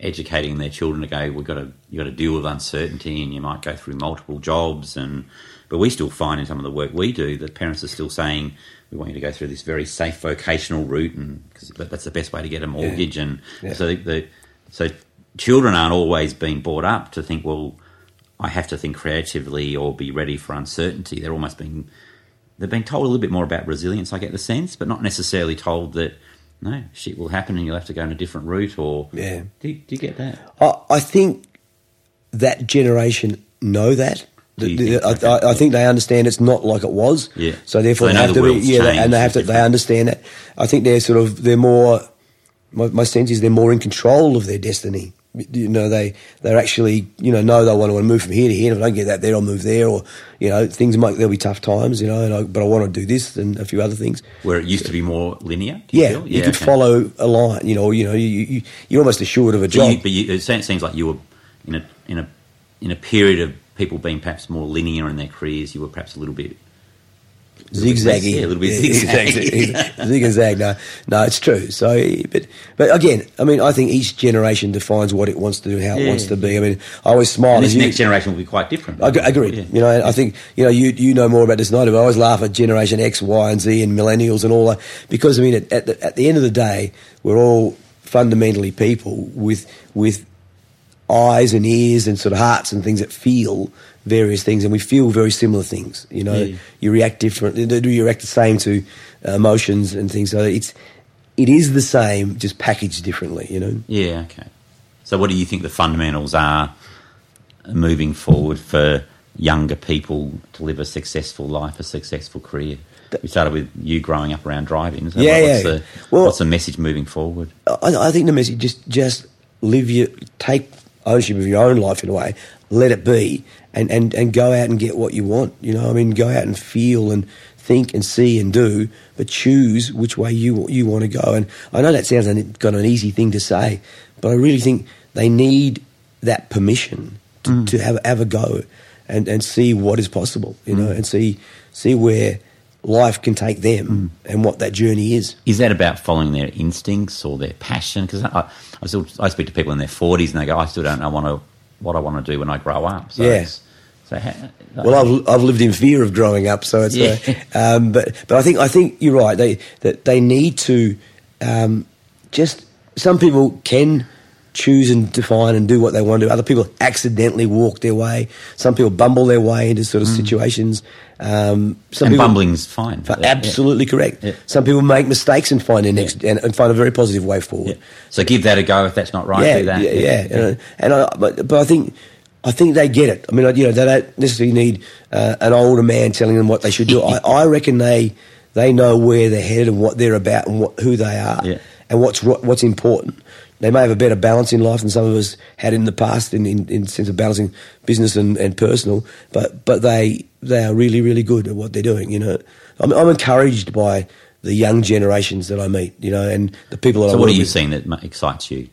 educating their children to go. We've got to you got to deal with uncertainty, and you might go through multiple jobs. And but we still find in some of the work we do that parents are still saying we want you to go through this very safe vocational route, and because that's the best way to get a mortgage. And Yeah. so the, the so children aren't always being brought up to think well. I have to think creatively or be ready for uncertainty. They're almost being they've been told a little bit more about resilience, I get the sense, but not necessarily told that no shit will happen and you'll have to go in a different route. Or Yeah. do, you- do you get that? I, I think that generation know that. Do The- think- the- I, I think they understand it's not like it was. Yeah. So therefore, they they have the to be. Yeah, and they have to. They understand that. I think they're sort of. They're more. My, my sense is they're more in control of their destiny. You know, they they're actually you know know they want to move from here to here. If I don't get that there, I'll move there. Or you know, things might there'll be tough times. You know, and I, but I want to do this and a few other things. Where it used to be more linear? do you Yeah, feel? you could okay. follow a line. You know, you know, you, you you're almost assured of a job. you, but you, it seems seems like you were in a in a in a period of people being perhaps more linear in their careers. You were perhaps a little bit zigzaggy. Yeah, a little bit Yeah, zigzaggy. zig and. No, no, it's true. So, but but again, I mean, I think each generation defines what it wants to do, how it wants to be. I mean, I always smile. And this you, next generation will be quite different. I, agree. Yeah. You know, I think you know you you know more about this than I do. I always laugh at Generation X, Y, and Z, and millennials and all that because I mean, at, at the, at the end of the day, we're all fundamentally people with with eyes and ears and sort of hearts and things that feel various things, and we feel very similar things. You know, Yeah. you react different. Do you react the same to uh, emotions and things. So it's it is the same, just packaged differently. You know. Yeah, okay. So, what do you think the fundamentals are moving forward for younger people to live a successful life, a successful career? We started with you growing up around driving. So Yeah, what's yeah. The, Well- what's the message moving forward? I, I think the message just just live your take ownership of your own life in a way. Let it be, and, and, and go out and get what you want. You know, I mean, go out and feel and think and see and do, but choose which way you you want to go. And I know that sounds an, kind of an easy thing to say, but I really think they need that permission to, mm. to have have a go and, and see what is possible. You know, mm. and see see where life can take them and what that journey is. Is that about following their instincts or their passion? Because I, I still I speak to people in their forties and they go, I still don't know want to what I want to do when I grow up. So Yeah. So ha- Well, I've, I've lived in fear of growing up, so it's. Yeah. Uh, um, but but I think I think you're right. They that they need to um, just. Some people can choose and define and do what they want to do. Other people accidentally walk their way. Some people bumble their way into sort of situations. Um, some and people, bumbling's fine. Fa- Yeah. Absolutely correct. Yeah. Some people make mistakes and find their next and, and find a very positive way forward. Yeah. So give that a go if that's not right. Yeah, do that. yeah, yeah. And, and I, but, but I think I think they get it. I mean, you know, they don't necessarily need uh, an older man telling them what they should do. I, I reckon they they know where they're headed and what they're about and what, who they are Yeah. and what's what's important. They may have a better balance in life than some of us had in the past, in in, in sense of balancing business and, and personal. But but they they are really really good at what they're doing. You know, I'm, I'm encouraged by the young generations that I meet. You know, and the people that I So what are you with. seeing that excites you?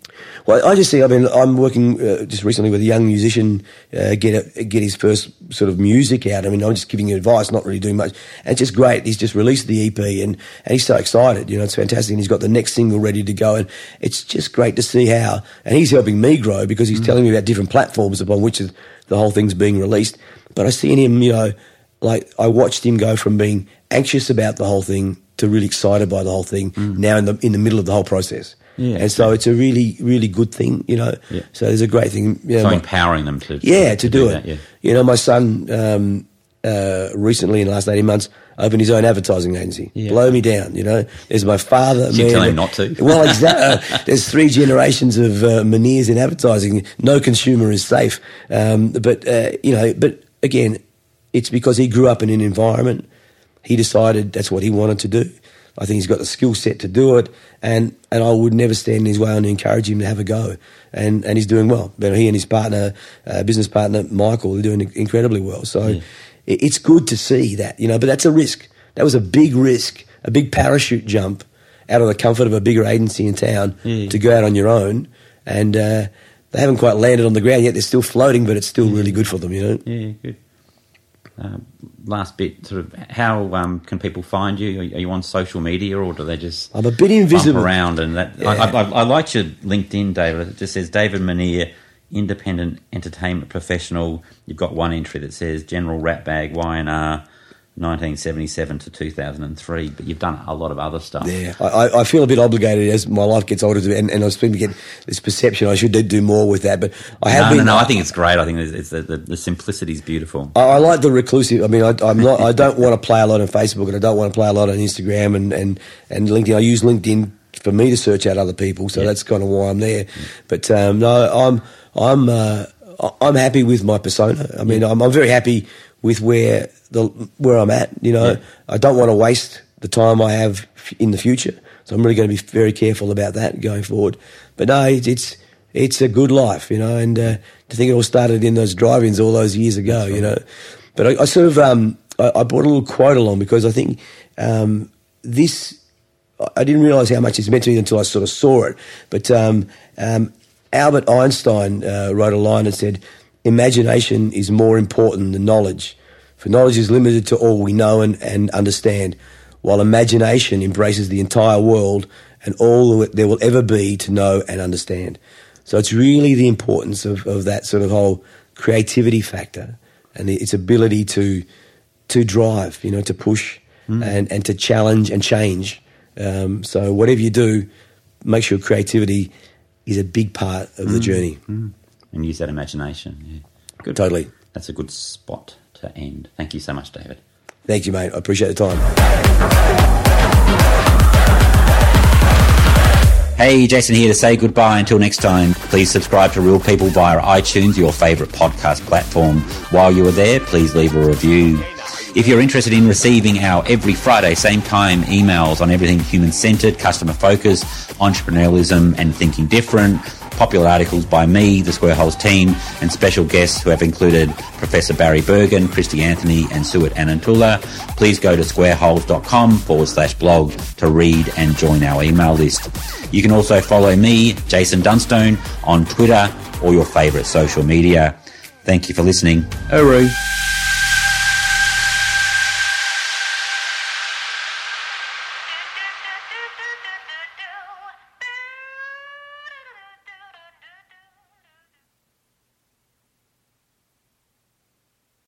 Well, I just see. I mean, I'm working uh, just recently with a young musician uh, get a, get his first sort of music out. I mean, I'm just giving him advice, not really doing much. And it's just great. He's just released the EP, and and he's so excited. You know, it's fantastic. And he's got the next single ready to go, and it's just great to see how. And he's helping me grow because he's telling me about different platforms upon which the whole thing's being released. But I see in him, you know, like I watched him go from being anxious about the whole thing to really excited by the whole thing. Now in the in the middle of the whole process. Yeah. And so it's a really, really good thing, you know. Yeah. So there's a great thing. You know, So my- empowering them to yeah, to, do, it. that, yeah. You know, my son um, uh, recently in the last 18 months opened his own advertising agency. Yeah. Blow me down, you know. There's my father. You tell him not to. Well, exactly. there's three generations of uh, in advertising. No consumer is safe. Um, but, uh, you know, but again, it's because he grew up in an environment. He decided that's what he wanted to do. I think he's got the skill set to do it, and, and I would never stand in his way and encourage him to have a go. And and he's doing well. But he and his partner, uh, business partner Michael, they're doing incredibly well. So Yeah. it, it's good to see that, you know. But that's a risk. That was a big risk, a big parachute jump out of the comfort of a bigger agency in town Yeah. to go out on your own. And uh, they haven't quite landed on the ground yet. They're still floating, but it's still really good for them, you know. Yeah, good. Um, last bit, sort of, how um, can people find you? Are, you on social media, or do they just I'm a bit invisible. around? And that I, I, I, I liked your LinkedIn, David. It just says David Minear, independent entertainment professional. You've got one entry that says General Ratbag Y&R. 1977 to 2003, but you've done a lot of other stuff. Yeah, I, I- feel a bit obligated as my life gets older, and, and I was beginning to get this perception I should do, more with that. But I have no, been. no, no. I think it's great. I think it's, it's the, the, the simplicity is beautiful. I, I like the reclusive. I mean, I, I'm not. I don't want to play a lot on Facebook, and I don't want to play a lot on Instagram and and and LinkedIn. I use LinkedIn for me to search out other people, so that's kind of why I'm there. But um, no, I'm I'm uh, I'm happy with my persona. I mean, I'm, I'm very happy with where the where I'm at. You know, Yeah. I don't want to waste the time I have in the future. So I'm really going to be very careful about that going forward. But no, it's it's, a good life, you know. And uh, to think it all started in those drive-ins all those years ago, you know. But I, I sort of um, I, I brought a little quote along because I think um, this I didn't realise how much it's meant to me until I sort of saw it. But um, um, Albert Einstein uh, wrote a line that said, "Imagination is more important than knowledge, for knowledge is limited to all we know and, and understand, while imagination embraces the entire world and all there will ever be to know and understand." So it's really the importance of, of that sort of whole creativity factor and its ability to to drive, you know, to push hmm. and, and to challenge and change. Um, so whatever you do, make sure creativity is a big part of the hmm. journey. Hmm. And use that imagination. Yeah. Good. Totally. That's a good spot to end. Thank you so much, David. Thank you, mate. I appreciate the time. Hey, Jason here to say goodbye until next time. Please subscribe to Real People via iTunes, your favourite podcast platform. While you are there, please leave a review. If you're interested in receiving our every Friday, same time emails on everything human centered, customer focused, entrepreneurialism, and thinking different, popular articles by me, the Square Holes team, and special guests who have included Professor Barry Bergen, Christy Anthony, and Suet Anantula, please go to squareholes.com forward slash blog to read and join our email list. You can also follow me, Jason Dunstone, on Twitter or your favourite social media. Thank you for listening. Uru.